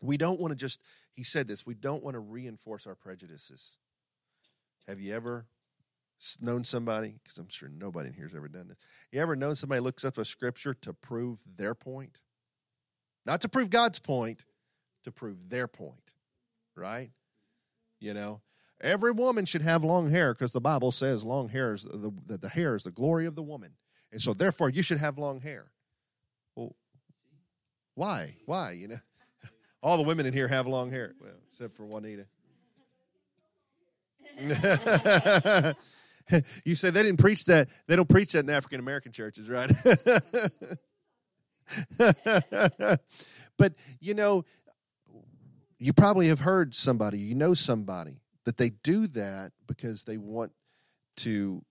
We don't want to just, he said this, we don't want to reinforce our prejudices. Have you ever known somebody, because I'm sure nobody in here has ever done this, you ever known somebody looks up a scripture to prove their point? Not to prove God's point, to prove their point, right? You know, every woman should have long hair because the Bible says long hair is the, the, the hair is the glory of the woman. And so therefore you should have long hair. Well, why? Why? You know, all the women in here have long hair, well, except for Juanita. you say they didn't preach that. They don't preach that in African American churches, right? but you know, you probably have heard somebody, you know somebody that they do that because they want to,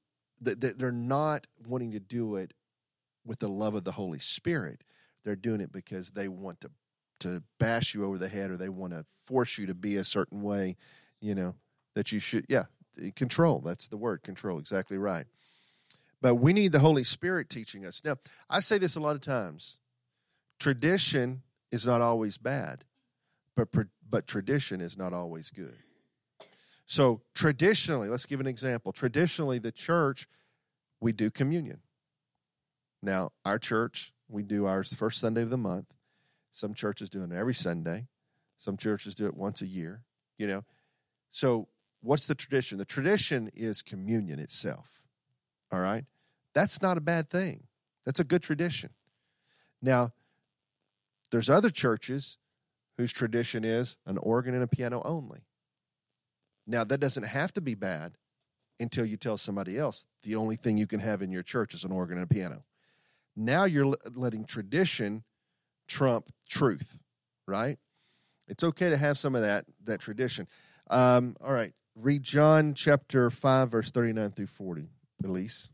That they're not wanting to do it with the love of the Holy Spirit. They're doing it because they want to to bash you over the head or they want to force you to be a certain way, you know, that you should yeah, control. That's the word, control, exactly right. But we need the Holy Spirit teaching us. Now, I say this a lot of times. Tradition is not always bad, but but tradition is not always good. So, traditionally, let's give an example. Traditionally, the church, we do communion. Now, our church, we do ours first Sunday of the month. Some churches do it every Sunday. Some churches do it once a year, you know. So, what's the tradition? The tradition is communion itself. All right? That's not a bad thing. That's a good tradition. Now, there's other churches whose tradition is an organ and a piano only. Now, that doesn't have to be bad, until you tell somebody else the only thing you can have in your church is an organ and a piano. Now you're letting tradition trump truth, right? It's okay to have some of that that tradition. Um, all right, read John chapter five, verse thirty nine through forty. Elise.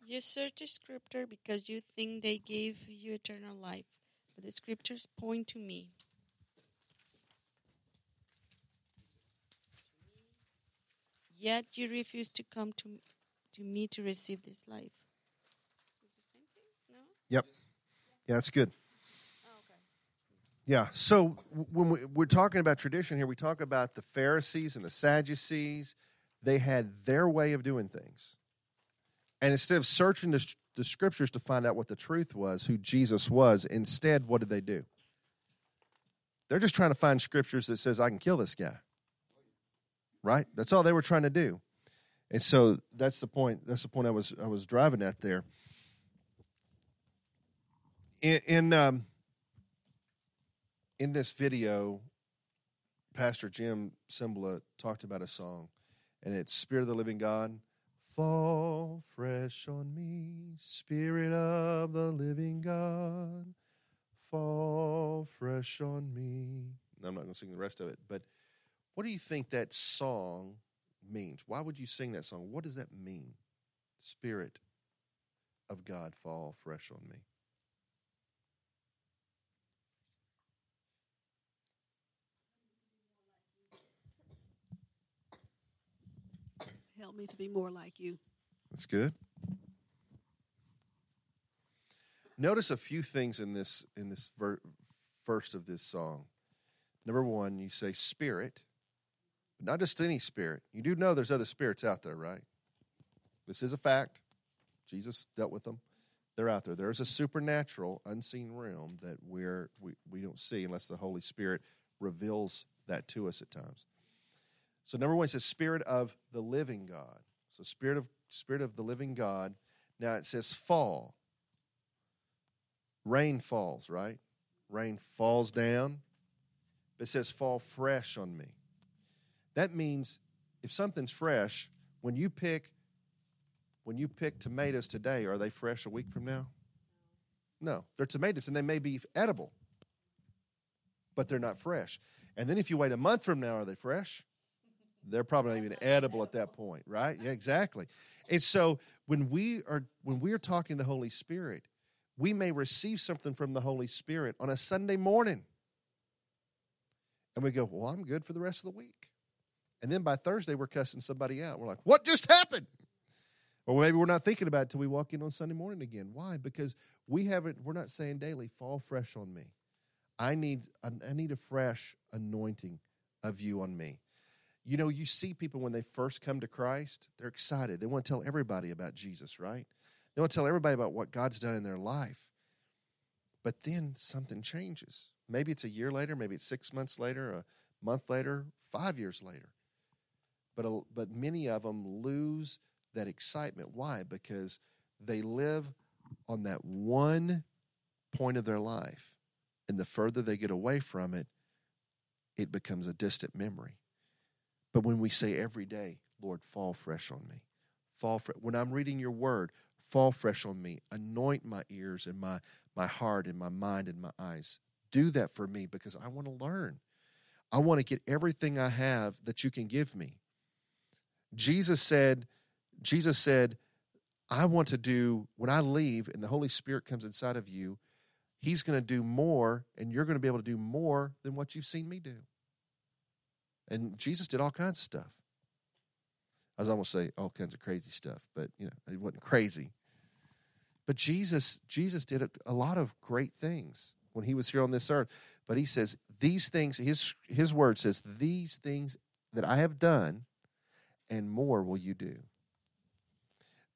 You search the scripture because you think they gave you eternal life, but the scriptures point to me. Yet you refuse to come to, to me to receive this life. Yep. Yeah, that's good. Yeah. So when we, we're talking about tradition here, we talk about the Pharisees and the Sadducees. They had their way of doing things. And instead of searching the, the scriptures to find out what the truth was, who Jesus was, instead, what did they do? They're just trying to find scriptures that says, I can kill this guy. Right? That's all they were trying to do. And so that's the point. That's the point I was I was driving at there. In, in um, in this video, Pastor Jim Cymbala talked about a song, and it's Spirit of the Living God. Fall fresh on me, Spirit of the Living God. Fall fresh on me. I'm not going to sing the rest of it, but what do you think that song means? Why would you sing that song? What does that mean? Spirit of God, fall fresh on me. Me to be more like you. That's good. Notice a few things in this in this ver- first of this song. Number one, you say spirit, but not just any spirit. You do know there's other spirits out there, right? This is a fact. Jesus dealt with them. They're out there. There's a supernatural, unseen realm that we're, we we don't see unless the Holy Spirit reveals that to us at times. So number one, says Spirit of the living God. So Spirit of Spirit of the living God. Now it says fall. Rain falls, right? Rain falls down. But it says fall fresh on me. That means if something's fresh, when you pick when you pick tomatoes today, are they fresh a week from now? No, they're tomatoes and they may be edible, but they're not fresh. And then if you wait a month from now, are they fresh? They're probably not even edible at that point, right? Yeah, exactly. And so when we are when we are talking the Holy Spirit, we may receive something from the Holy Spirit on a Sunday morning. And we go, Well, I'm good for the rest of the week. And then by Thursday, we're cussing somebody out. We're like, What just happened? Or maybe we're not thinking about it till we walk in on Sunday morning again. Why? Because we haven't, we're not saying daily, fall fresh on me. I need, I need a fresh anointing of you on me. You know, you see people when they first come to Christ, they're excited. They want to tell everybody about Jesus, right? They want to tell everybody about what God's done in their life. But then something changes. Maybe it's a year later, maybe it's six months later, a month later, five years later. But, but many of them lose that excitement. Why? Because they live on that one point of their life. And the further they get away from it, it becomes a distant memory. But when we say every day, Lord, fall fresh on me, fall fresh. When I'm reading your word, fall fresh on me. Anoint my ears and my, my heart and my mind and my eyes. Do that for me because I want to learn. I want to get everything I have that you can give me. Jesus said, Jesus said, I want to do, when I leave and the Holy Spirit comes inside of you, He's going to do more, and you're going to be able to do more than what you've seen me do. And Jesus did all kinds of stuff. I was almost say all kinds of crazy stuff, but you know, it wasn't crazy. But Jesus, Jesus did a, a lot of great things when he was here on this earth. But he says, these things, his his word says, these things that I have done, and more will you do.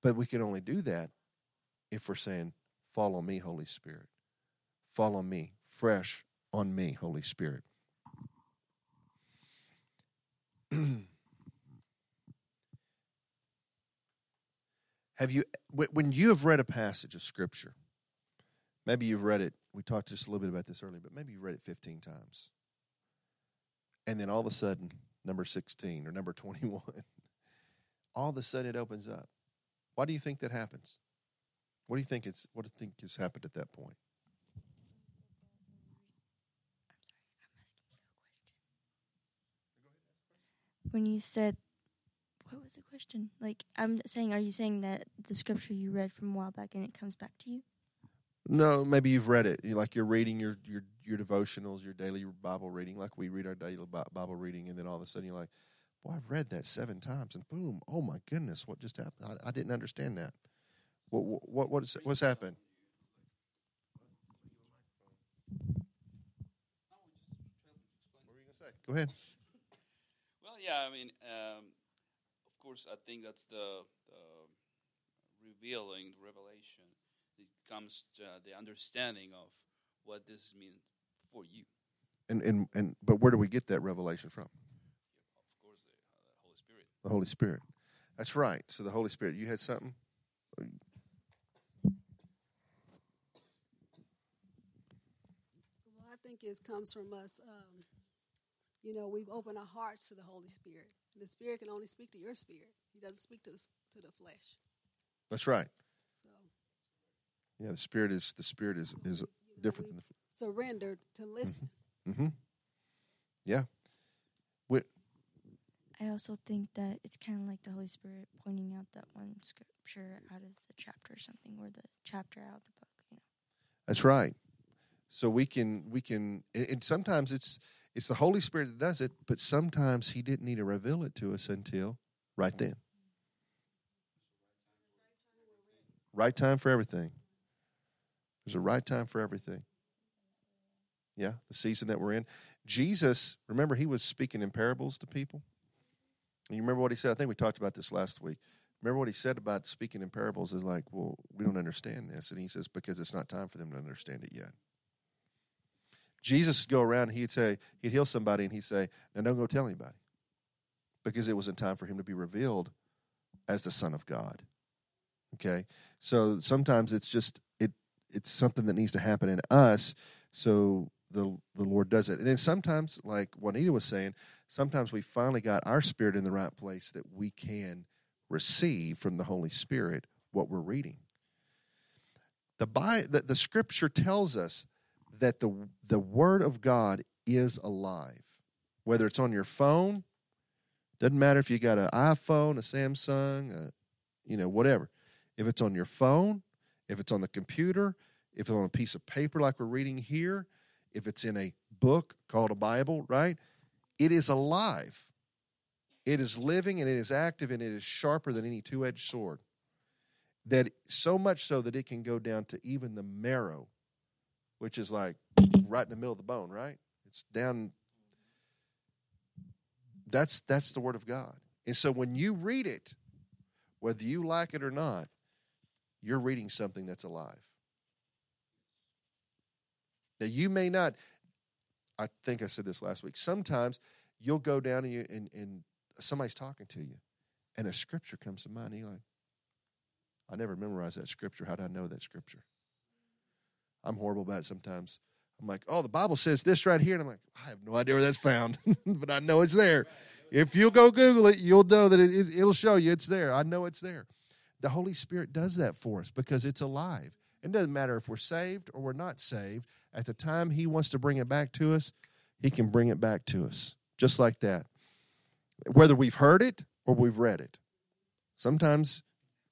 But we can only do that if we're saying, Follow me, Holy Spirit. Follow me, fresh on me, Holy Spirit. have you, when you have read a passage of Scripture, maybe you've read it, we talked just a little bit about this earlier, but maybe you've read it 15 times. And then all of a sudden, number 16 or number 21, all of a sudden it opens up. Why do you think that happens? What do you think it's what do you think has happened at that point? When you said what was the question like i'm saying are you saying that the scripture you read from a while back and it comes back to you No, maybe you've read it. You like you're reading your your your devotionals, your daily Bible reading, like we read our daily Bible reading, and then all of a sudden you're like, "Boy, I've read that seven times," and boom, oh my goodness, what just happened? I, I didn't understand that. What what what what's, what's happened? Go ahead. Well, yeah, I mean, um, of course, I think that's the, the revealing, the revelation. It comes to uh, the understanding of what this means for you. And and and but where do we get that revelation from? Of course, the, uh, the Holy Spirit. The Holy Spirit. That's right. So the Holy Spirit. You had something. Well, I think it comes from us. Um, you know, we've opened our hearts to the Holy Spirit. And the Spirit can only speak to your spirit. He doesn't speak to the, to the flesh. That's right. So Yeah, the Spirit is the Spirit is is different than the. surrendered to listen. Mm-hmm. Yeah. We, i also think that it's kind of like the holy spirit pointing out that one scripture out of the chapter or something or the chapter out of the book you know That's right. So we can we can and and sometimes it's it's the Holy Spirit that does it, but sometimes He didn't need to reveal it to us until right then. Right time for everything. There's a right time for everything. Yeah, the season that we're in. Jesus, remember, he was speaking in parables to people. And you remember what he said? I think we talked about this last week. Remember what he said about speaking in parables is like, well, we don't understand this. And he says, because it's not time for them to understand it yet. Jesus would go around and he'd say, he'd heal somebody and he'd say, now don't go tell anybody. Because it wasn't time for him to be revealed as the Son of God. Okay? So sometimes it's just it it's something that needs to happen in us. So the the Lord does it. And then sometimes, like Juanita was saying, sometimes we finally got our spirit in the right place that we can receive from the Holy Spirit what we're reading. The, Bi- the, the scripture tells us that the, the Word of God is alive. Whether it's on your phone, doesn't matter if you got an iPhone, a Samsung, a, you know, whatever. If it's on your phone, if it's on the computer, if it's on a piece of paper like we're reading here, if it's in a book called a Bible, right? It is alive. It is living and it is active and it is sharper than any two edged sword. That so much so that it can go down to even the marrow, which is like right in the middle of the bone, right? It's down. That's that's the word of God. And so when you read it, whether you like it or not, you're reading something that's alive. Now you may not. I think I said this last week. Sometimes you'll go down and, you, and, and somebody's talking to you, and a scripture comes to mind. And you're like, I never memorized that scripture. How did I know that scripture? I'm horrible about it sometimes. I'm like, oh, the Bible says this right here. And I'm like, I have no idea where that's found, but I know it's there. If you'll go Google it, you'll know that it, it, it'll show you it's there. I know it's there. The Holy Spirit does that for us because it's alive. It doesn't matter if we're saved or we're not saved. At the time He wants to bring it back to us, He can bring it back to us, just like that. Whether we've heard it or we've read it. Sometimes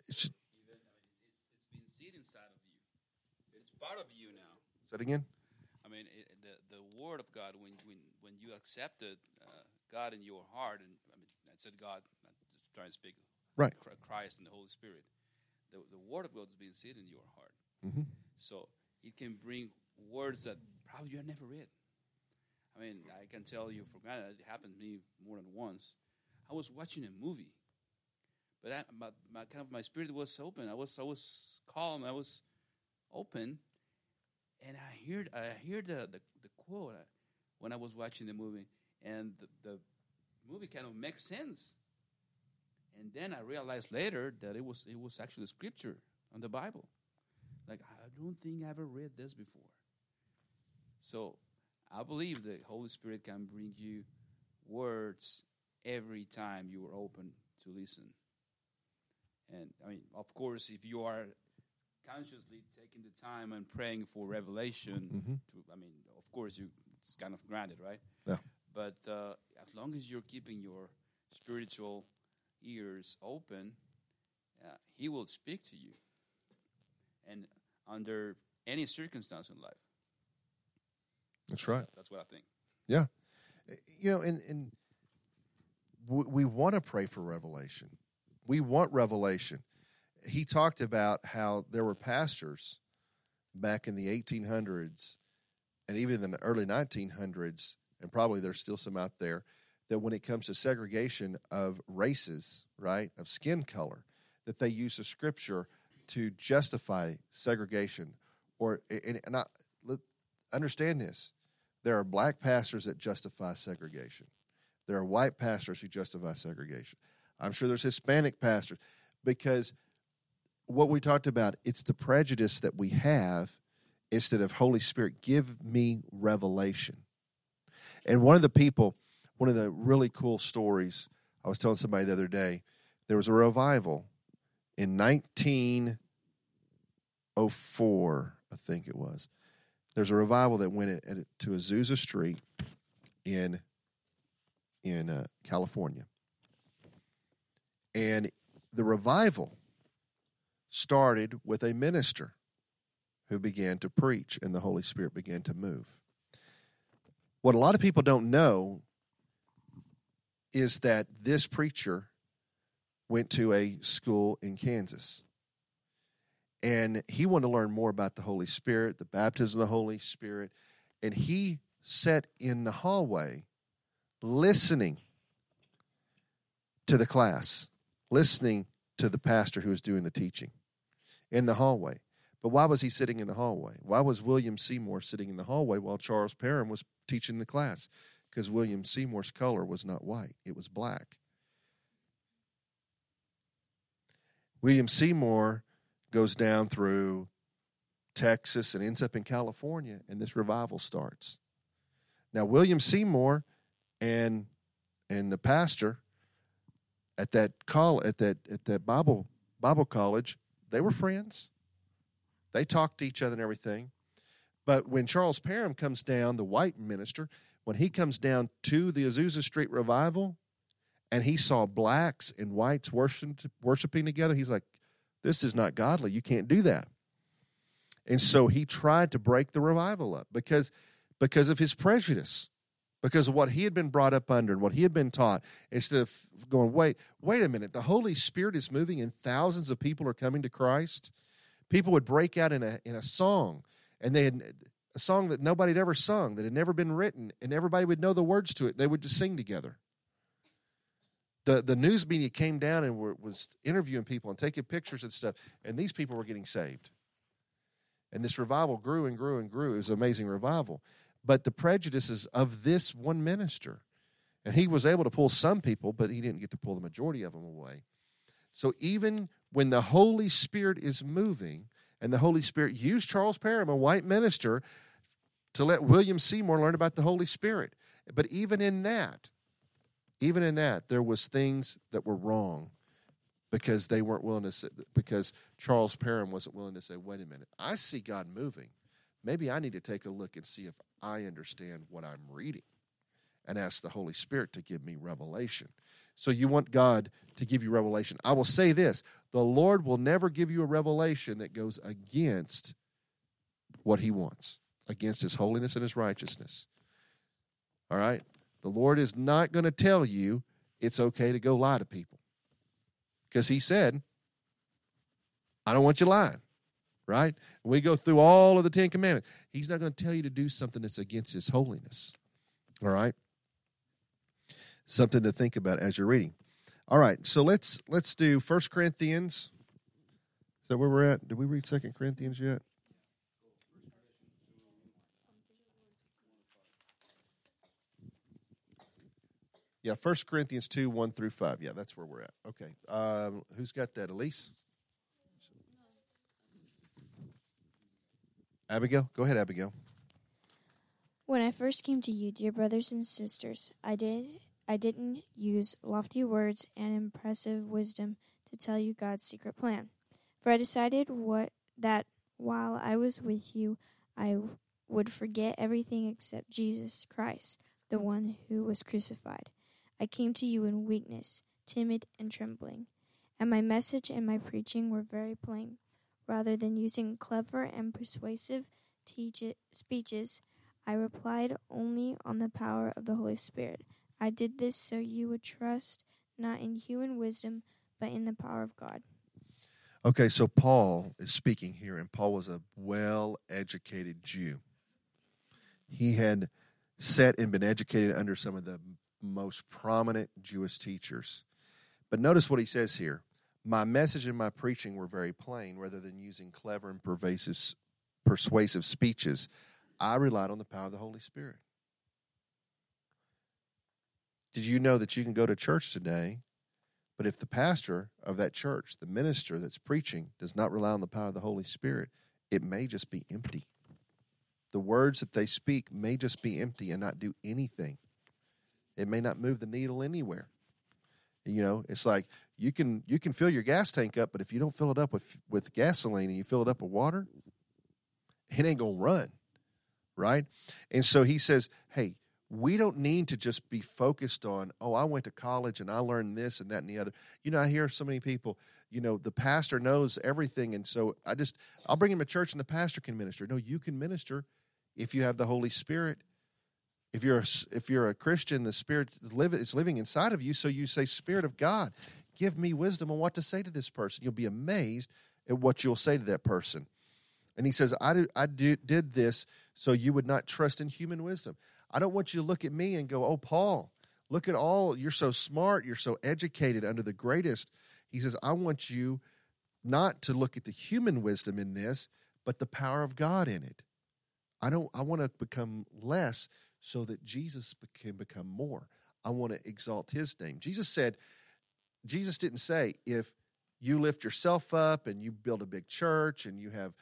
it's just, It's been seed inside of you. It's part of you now. Say it again. I mean, it, the the Word of God when when when you accepted uh, God in your heart, and I mean, I said God, just trying to speak Right. Christ and the Holy Spirit. The the Word of God is being seed in your heart, Mhm. so it can bring words that probably you never read. I mean, I can tell you for granted it happened to me more than once. I was watching a movie, but I, my, my kind of my spirit was open. I was I was calm. I was open, and I heard I heard the the, the quote uh, when I was watching the movie, and the, the movie kind of makes sense. And then I realized later that it was it was actually scripture on the Bible. Like I don't think I ever read this before. So I believe the Holy Spirit can bring you words every time you are open to listen. And I mean, of course, if you are consciously taking the time and praying for revelation, Mhm. to, I mean, of course, you it's kind of granted, right? Yeah. But uh, as long as you're keeping your spiritual ears open, uh, He will speak to you, and under any circumstance in life. That's right. That's what I think. Yeah. You know, and, and we, we want to pray for revelation. We want revelation. He talked about how there were pastors back in the 1800s and even in the early 1900s, and probably there's still some out there, that when it comes to segregation of races, right, of skin color, that they use the scripture to justify segregation. Or, and, and I, understand this there are black pastors that justify segregation. There are white pastors who justify segregation. I'm sure there's Hispanic pastors because what we talked about, it's the prejudice that we have instead of Holy Spirit, give me revelation. And one of the people, one of the really cool stories, I was telling somebody the other day, there was a revival in 1904, I think it was. There's a revival that went at, at, to Azusa Street in in uh, California, and the revival started with a minister who began to preach, and the Holy Spirit began to move. What a lot of people don't know is that this preacher went to a school in Kansas. And he wanted to learn more about the Holy Spirit, the baptism of the Holy Spirit. And he sat in the hallway listening to the class, listening to the pastor who was doing the teaching in the hallway. But why was he sitting in the hallway? Why was William Seymour sitting in the hallway while Charles Parham was teaching the class? Because William Seymour's color was not white, it was black. William Seymour goes down through Texas and ends up in California, and this revival starts. Now, William Seymour and and the pastor at that call at that at that Bible Bible college, they were friends. They talked to each other and everything. But when Charles Parham comes down, the white minister, when he comes down to the Azusa Street revival, and he saw blacks and whites worshiping together, he's like, this is not godly. You can't do that. And so he tried to break the revival up because, because of his prejudice, because of what he had been brought up under and what he had been taught. Instead of going, wait, wait a minute, the Holy Spirit is moving and thousands of people are coming to Christ. People would break out in a in a song, and they had a song that nobody had ever sung, that had never been written, and everybody would know the words to it. They would just sing together the the news media came down and were, was interviewing people and taking pictures and stuff, and these people were getting saved. And this revival grew and grew and grew. It was an amazing revival. But the prejudices of this one minister, and he was able to pull some people, but he didn't get to pull the majority of them away. So even when the Holy Spirit is moving, and the Holy Spirit used Charles Parham, a white minister, to let William Seymour learn about the Holy Spirit. But even in that, even in that, there was things that were wrong because they weren't willing to say, because Charles Parham wasn't willing to say, wait a minute, I see God moving. Maybe I need to take a look and see if I understand what I'm reading and ask the Holy Spirit to give me revelation. So you want God to give you revelation. I will say this the Lord will never give you a revelation that goes against what he wants, against his holiness and his righteousness. All right? The Lord is not going to tell you it's okay to go lie to people. Because he said, I don't want you lying. Right? We go through all of the Ten Commandments. He's not going to tell you to do something that's against his holiness. All right? Something to think about as you're reading. All right, so let's let's do First Corinthians. Is that where we're at? Did we read Second Corinthians yet? Yeah, First Corinthians 2, 1 through 5. Yeah, that's where we're at. Okay. Um, who's got that? Elise? Abigail? Go ahead, Abigail. When I first came to you, dear brothers and sisters, I did I didn't use lofty words and impressive wisdom to tell you God's secret plan. For I decided what that while I was with you, I would forget everything except Jesus Christ, the one who was crucified. I came to you in weakness, timid and trembling, and my message and my preaching were very plain. Rather than using clever and persuasive speeches, I replied only on the power of the Holy Spirit. I did this so you would trust not in human wisdom, but in the power of God. Okay, so Paul is speaking here, and Paul was a well educated Jew. He had set and been educated under some of the most prominent Jewish teachers. But notice what he says here My message and my preaching were very plain, rather than using clever and pervasive, persuasive speeches. I relied on the power of the Holy Spirit. Did you know that you can go to church today but if the pastor of that church, the minister that's preaching, does not rely on the power of the Holy Spirit, it may just be empty. The words that they speak may just be empty and not do anything. It may not move the needle anywhere. You know, it's like you can you can fill your gas tank up, but if you don't fill it up with with gasoline and you fill it up with water, it ain't gonna run, right? And so he says, "Hey, we don't need to just be focused on, oh, I went to college and I learned this and that and the other. You know, I hear so many people, you know, the pastor knows everything. And so I just, I'll bring him to church and the pastor can minister. No, you can minister if you have the Holy Spirit. If you're a, if you're a Christian, the Spirit is living, is living inside of you. So you say, Spirit of God, give me wisdom on what to say to this person. You'll be amazed at what you'll say to that person. And he says, I, did, I did this so you would not trust in human wisdom. I don't want you to look at me and go, oh, Paul, look at all, you're so smart, you're so educated under the greatest. He says, I want you not to look at the human wisdom in this, but the power of God in it. I don't I want to become less so that Jesus can become more. I want to exalt his name. Jesus said, Jesus didn't say if you lift yourself up and you build a big church and you have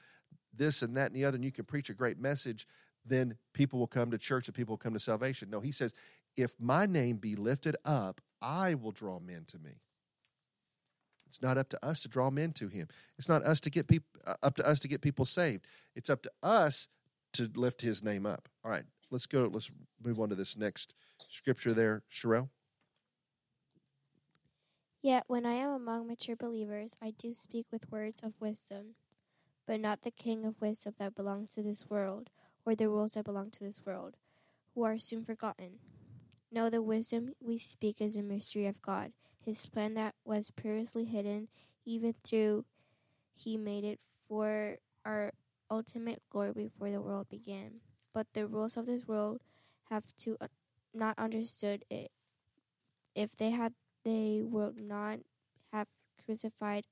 this and that and the other and you can preach a great message then people will come to church and people will come to salvation. No, he says, if my name be lifted up, I will draw men to me. It's not up to us to draw men to him. It's not us to get people uh, up to us to get people saved. It's up to us to lift his name up. All right, let's go. Let's move on to this next scripture there, Sherelle. Yet when I am among mature believers, I do speak with words of wisdom, but not the king of wisdom that belongs to this world or the rules that belong to this world, who are soon forgotten. No, the wisdom we speak is a mystery of God, His plan that was previously hidden, even through He made it for our ultimate glory before the world began. But the rules of this world have to uh, not understood it. If they had, they would not have crucified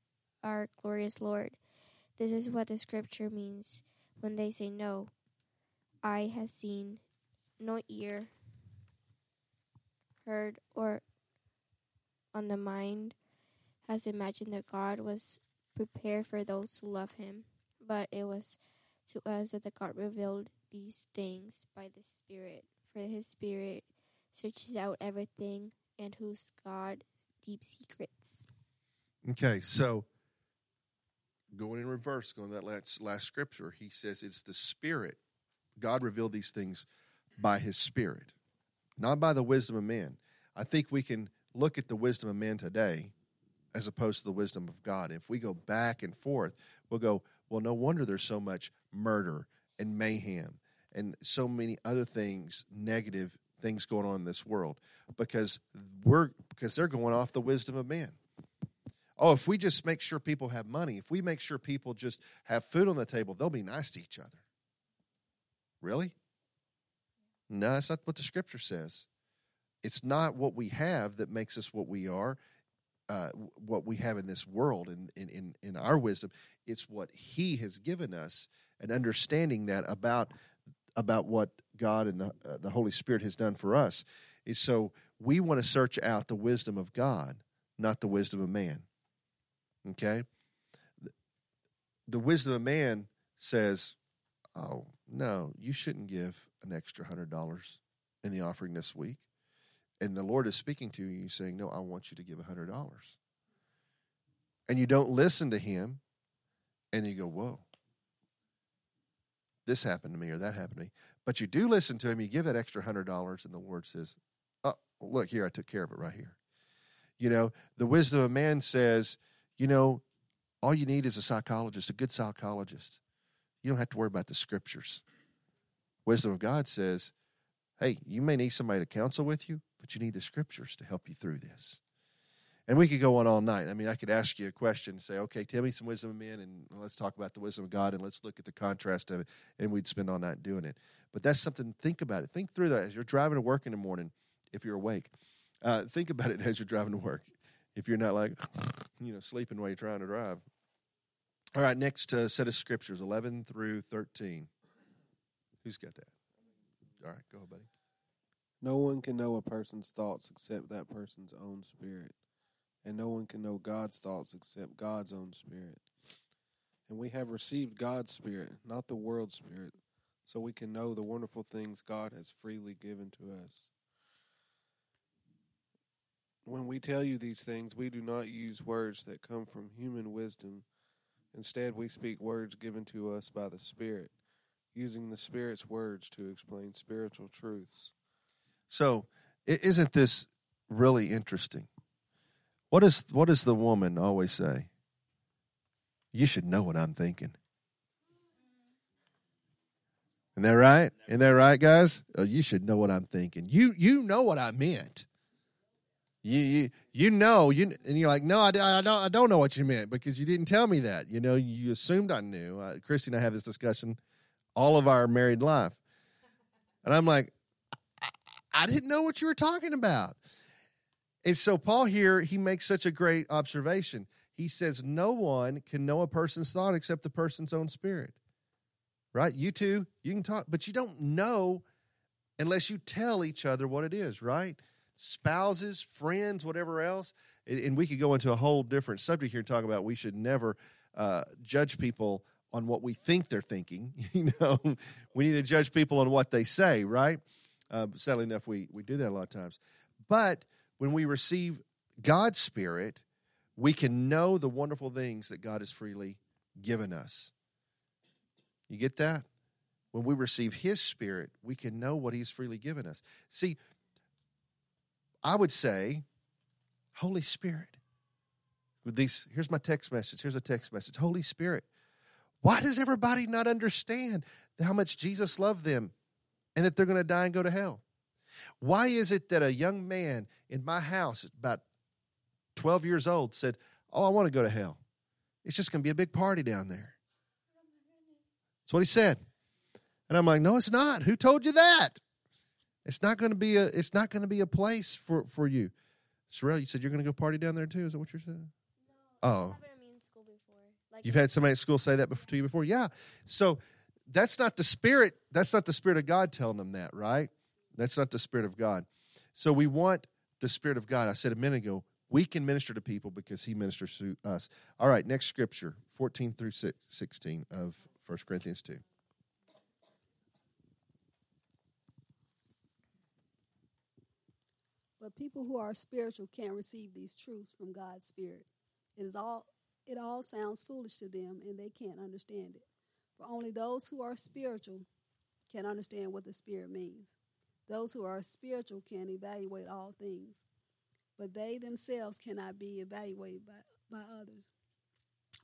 our glorious Lord. This is what the scripture means when they say no eye has seen, no ear heard, or on the mind has imagined that God was prepared for those who love Him. But it was to us that the God revealed these things by the Spirit, for His Spirit searches out everything and whose God deep secrets. Okay, so going in reverse, going that last, last scripture, he says it's the Spirit God revealed these things by his spirit, not by the wisdom of man. I think we can look at the wisdom of man today as opposed to the wisdom of God. If we go back and forth, we'll go, well, no wonder there's so much murder and mayhem and so many other things, negative things going on in this world because we're because they're going off the wisdom of man. Oh, if we just make sure people have money, if we make sure people just have food on the table, they'll be nice to each other. Really? No, that's not what the scripture says. It's not what we have that makes us what we are, uh, what we have in this world in, in, in our wisdom. It's what He has given us, and understanding that about about what God and the, uh, the Holy Spirit has done for us. Is so we want to search out the wisdom of God, not the wisdom of man. Okay? The wisdom of man says, oh, no, you shouldn't give an extra hundred dollars in the offering this week. And the Lord is speaking to you, saying, No, I want you to give a hundred dollars. and you don't listen to him, and you go, Whoa, this happened to me or that happened to me. But you do listen to him, you give that extra hundred dollars, and the Lord says, Oh, look here, I took care of it right here. You know, the wisdom of man says, you know, all you need is a psychologist, a good psychologist. You don't have to worry about the scriptures. Wisdom of God says, hey, you may need somebody to counsel with you, but you need the scriptures to help you through this. And we could go on all night. I mean, I could ask you a question and say, okay, tell me some wisdom of men, and let's talk about the wisdom of God, and let's look at the contrast of it, and we'd spend all night doing it. But that's something, think about it. Think through that as you're driving to work in the morning, if you're awake. Uh, think about it as you're driving to work. If you're not like, you know, sleeping while you're trying to drive. All right, next uh, set of scriptures, 11 through 13. Who's got that? All right, go buddy. No one can know a person's thoughts except that person's own spirit. And no one can know God's thoughts except God's own spirit. And we have received God's spirit, not the world's spirit, so we can know the wonderful things God has freely given to us. When we tell you these things, we do not use words that come from human wisdom. Instead, we speak words given to us by the Spirit, using the Spirit's words to explain spiritual truths. So, isn't this really interesting? What is what does the woman always say? You should know what I'm thinking. Isn't that right? Isn't that right, guys? Oh, you should know what I'm thinking. You you know what I meant. You you you know you and you're like no I, I don't I don't know what you meant because you didn't tell me that. You know you assumed I knew. Uh, Christy and I have this discussion all of our married life, and I'm like I didn't know what you were talking about. And so Paul here, he makes such a great observation. He says, No one can know a person's thought except the person's own spirit. Right? You two, you can talk, but you don't know unless you tell each other what it is, right? Spouses, friends, whatever else. And we could go into a whole different subject here and talk about we should never uh, judge people on what we think they're thinking. You know, we need to judge people on what they say, right? Uh, sadly enough, we, we do that a lot of times. But when we receive God's Spirit, we can know the wonderful things that God has freely given us. You get that? When we receive His Spirit, we can know what He's freely given us. See, I would say, Holy Spirit. With these, here's my text message. Here's a text message. Holy Spirit. Why does everybody not understand how much Jesus loved them and that they're going to die and go to hell? Why is it that a young man in my house, about 12 years old, said, Oh, I want to go to hell? It's just going to be a big party down there. That's what he said. And I'm like, No, it's not. Who told you that? It's not going to be a it's not going to be a place for for you. Sorrel, you said you're going to go party down there too. Is that what you're saying? Oh, you've had somebody at school say that to you before. Yeah. So that's not the spirit. That's not the spirit of God telling them that, right? That's not the spirit of God. So we want the spirit of God. I said a minute ago, we can minister to people because He ministers to us. All right. Next scripture, 14 through 16 of 1 Corinthians 2. But people who are spiritual can't receive these truths from God's Spirit. It is all it all sounds foolish to them and they can't understand it. For only those who are spiritual can understand what the Spirit means. Those who are spiritual can evaluate all things, but they themselves cannot be evaluated by, by others.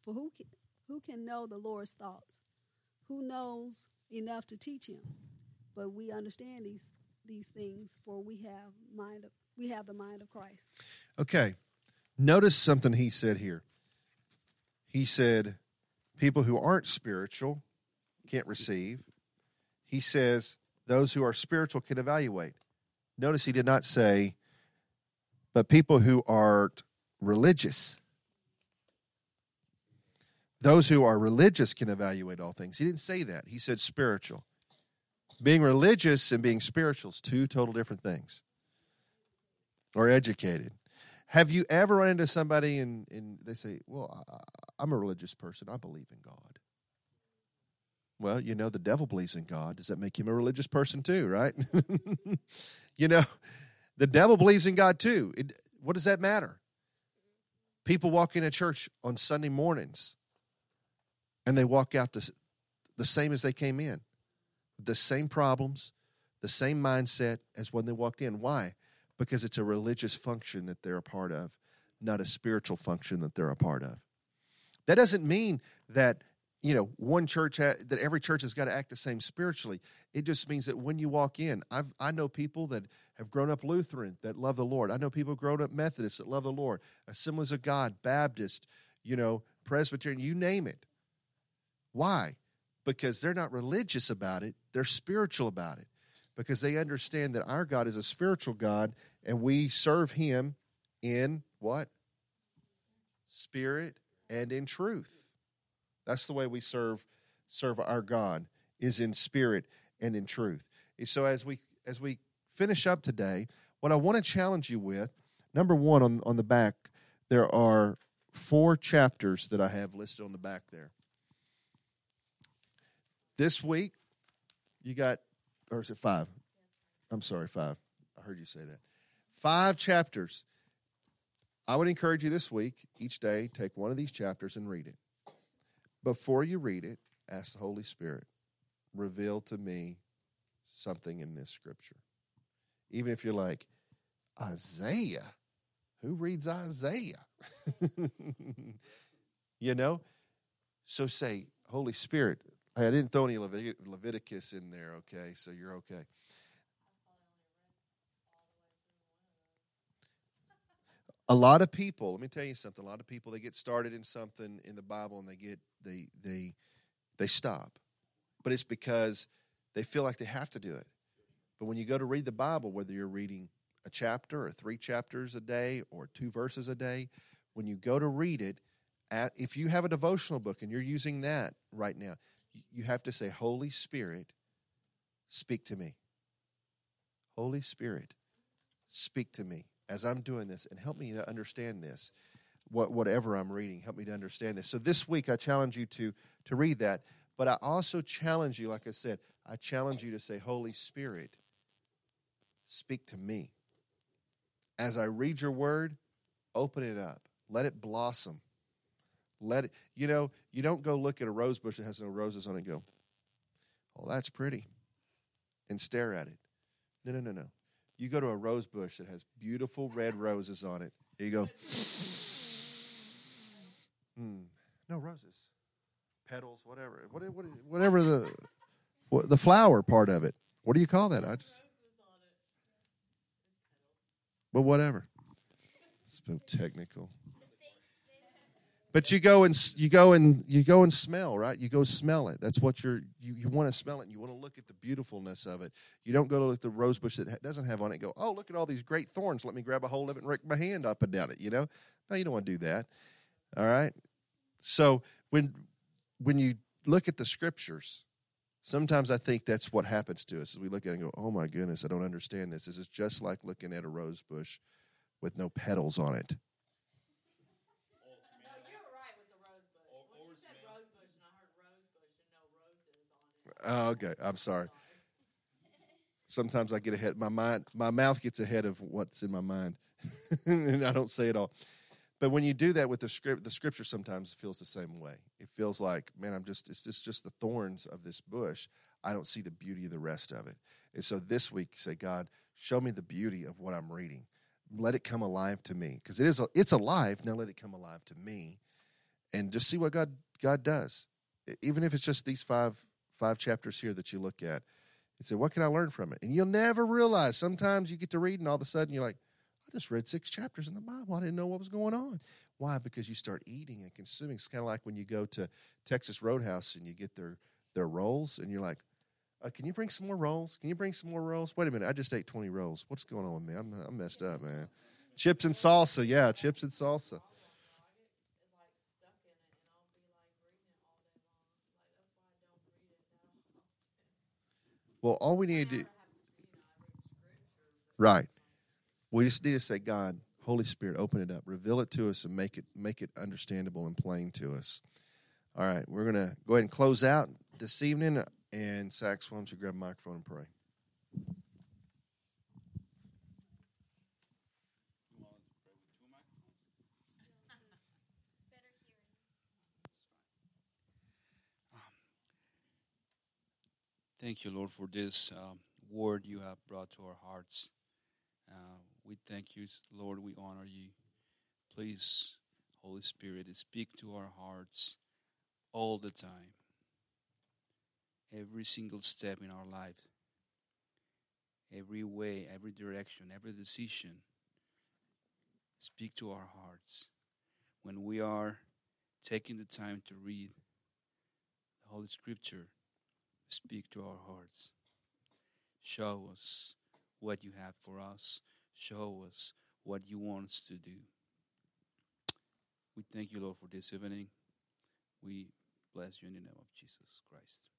For who can, who can know the Lord's thoughts? Who knows enough to teach him? But we understand these these things, for we have mind of, we have the mind of Christ. Okay. Notice something he said here. He said, people who aren't spiritual can't receive. He says, those who are spiritual can evaluate. Notice he did not say, but people who aren't religious. Those who are religious can evaluate all things. He didn't say that. He said spiritual. Being religious and being spiritual is two total different things. Or educated. Have you ever run into somebody and, and they say, Well, I, I'm a religious person. I believe in God. Well, you know, the devil believes in God. Does that make him a religious person too, right? you know, the devil believes in God too. It, what does that matter? People walk into church on Sunday mornings and they walk out the, the same as they came in, the same problems, the same mindset as when they walked in. Why? Because it's a religious function that they're a part of, not a spiritual function that they're a part of. That doesn't mean that you know one church ha- that every church has got to act the same spiritually. It just means that when you walk in, I've I know people that have grown up Lutheran that love the Lord. I know people grown up Methodist that love the Lord, Assemblies of God, Baptist, you know, Presbyterian, you name it. Why? Because they're not religious about it; they're spiritual about it. Because they understand that our God is a spiritual God, and we serve Him in what? Spirit and in truth. That's the way we serve serve our God is in spirit and in truth. So as we as we finish up today, what I want to challenge you with, number one on, on the back, there are four chapters that I have listed on the back there. This week, you got, or is it five? I'm sorry, five. I heard you say that. Five chapters. I would encourage you this week, each day, take one of these chapters and read it. Before you read it, ask the Holy Spirit, reveal to me something in this scripture. Even if you're like, Isaiah, who reads Isaiah? you know? So say, Holy Spirit, I didn't throw any Leviticus in there, okay? So you're okay. A lot of people let me tell you something a lot of people they get started in something in the bible and they get they they they stop. But it's because they feel like they have to do it. But when you go to read the bible whether you're reading a chapter or three chapters a day or two verses a day when you go to read it if you have a devotional book and you're using that right now you have to say holy spirit speak to me. Holy spirit speak to me as I'm doing this and help me to understand this. What, whatever I'm reading, help me to understand this. So this week, I challenge you to to read that, but I also challenge you, like I said, I challenge you to say, Holy Spirit, speak to me. As I read your word, open it up, let it blossom. Let it, you know, you don't go look at a rose bush that has no roses on it and go, oh, that's pretty, and stare at it. No, no, no, no. You go to a rose bush that has beautiful red roses on it. Here you go. Mm, no roses, petals, whatever, whatever the the flower part of it. What do you call that? I just. But whatever. So technical. But you go and you go and you go and smell, right? You go smell it. That's what you're you, you want to smell it. And you want to look at the beautifulness of it. You don't go to look at the rose bush that doesn't have on it. Go, oh, look at all these great thorns. Let me grab a hold of it and rake my hand up and down it. You know, no, you don't want to do that. All right. So when when you look at the scriptures, sometimes I think that's what happens to us. As we look at it and go, oh my goodness, I don't understand this. This is just like looking at a rose bush with no petals on it. Oh, okay. I'm sorry. Sometimes I get ahead. My mind, my mouth gets ahead of what's in my mind, and I don't say it all. But when you do that with the script, the scripture sometimes feels the same way. It feels like, man, I'm just it's just just the thorns of this bush. I don't see the beauty of the rest of it. And so this week, say, God, show me the beauty of what I'm reading. Let it come alive to me because it is it's alive. Now let it come alive to me, and just see what God God does. Even if it's just these five five chapters here that you look at and say, What can I learn from it? And you'll never realize. Sometimes you get to read, and all of a sudden you're like, I just read six chapters in the Bible. I didn't know what was going on. Why? Because you start eating and consuming. It's kind of like when you go to Texas Roadhouse and you get their their rolls, and you're like, uh, "Can you bring some more rolls? Can you bring some more rolls?" Wait a minute, I just ate twenty rolls. What's going on with me? I'm, I'm messed up, man. Chips and salsa, yeah, chips and salsa. Well, all we need to do, right? We just need to say, God, Holy Spirit, open it up, reveal it to us, and make it make it understandable and plain to us. All right, we're gonna go ahead and close out this evening. And Sax, why don't you grab a microphone and pray? Thank you, Lord, for this um, word you have brought to our hearts. Uh, we thank you, Lord. We honor you. Please, Holy Spirit, speak to our hearts all the time, every single step in our life, every way, every direction, every decision. Speak to our hearts. When we are taking the time to read the Holy Scripture, speak to our hearts. Show us what you have for us. Show us what you want us to do. We thank you, Lord, for this evening. We bless you in the name of Jesus Christ.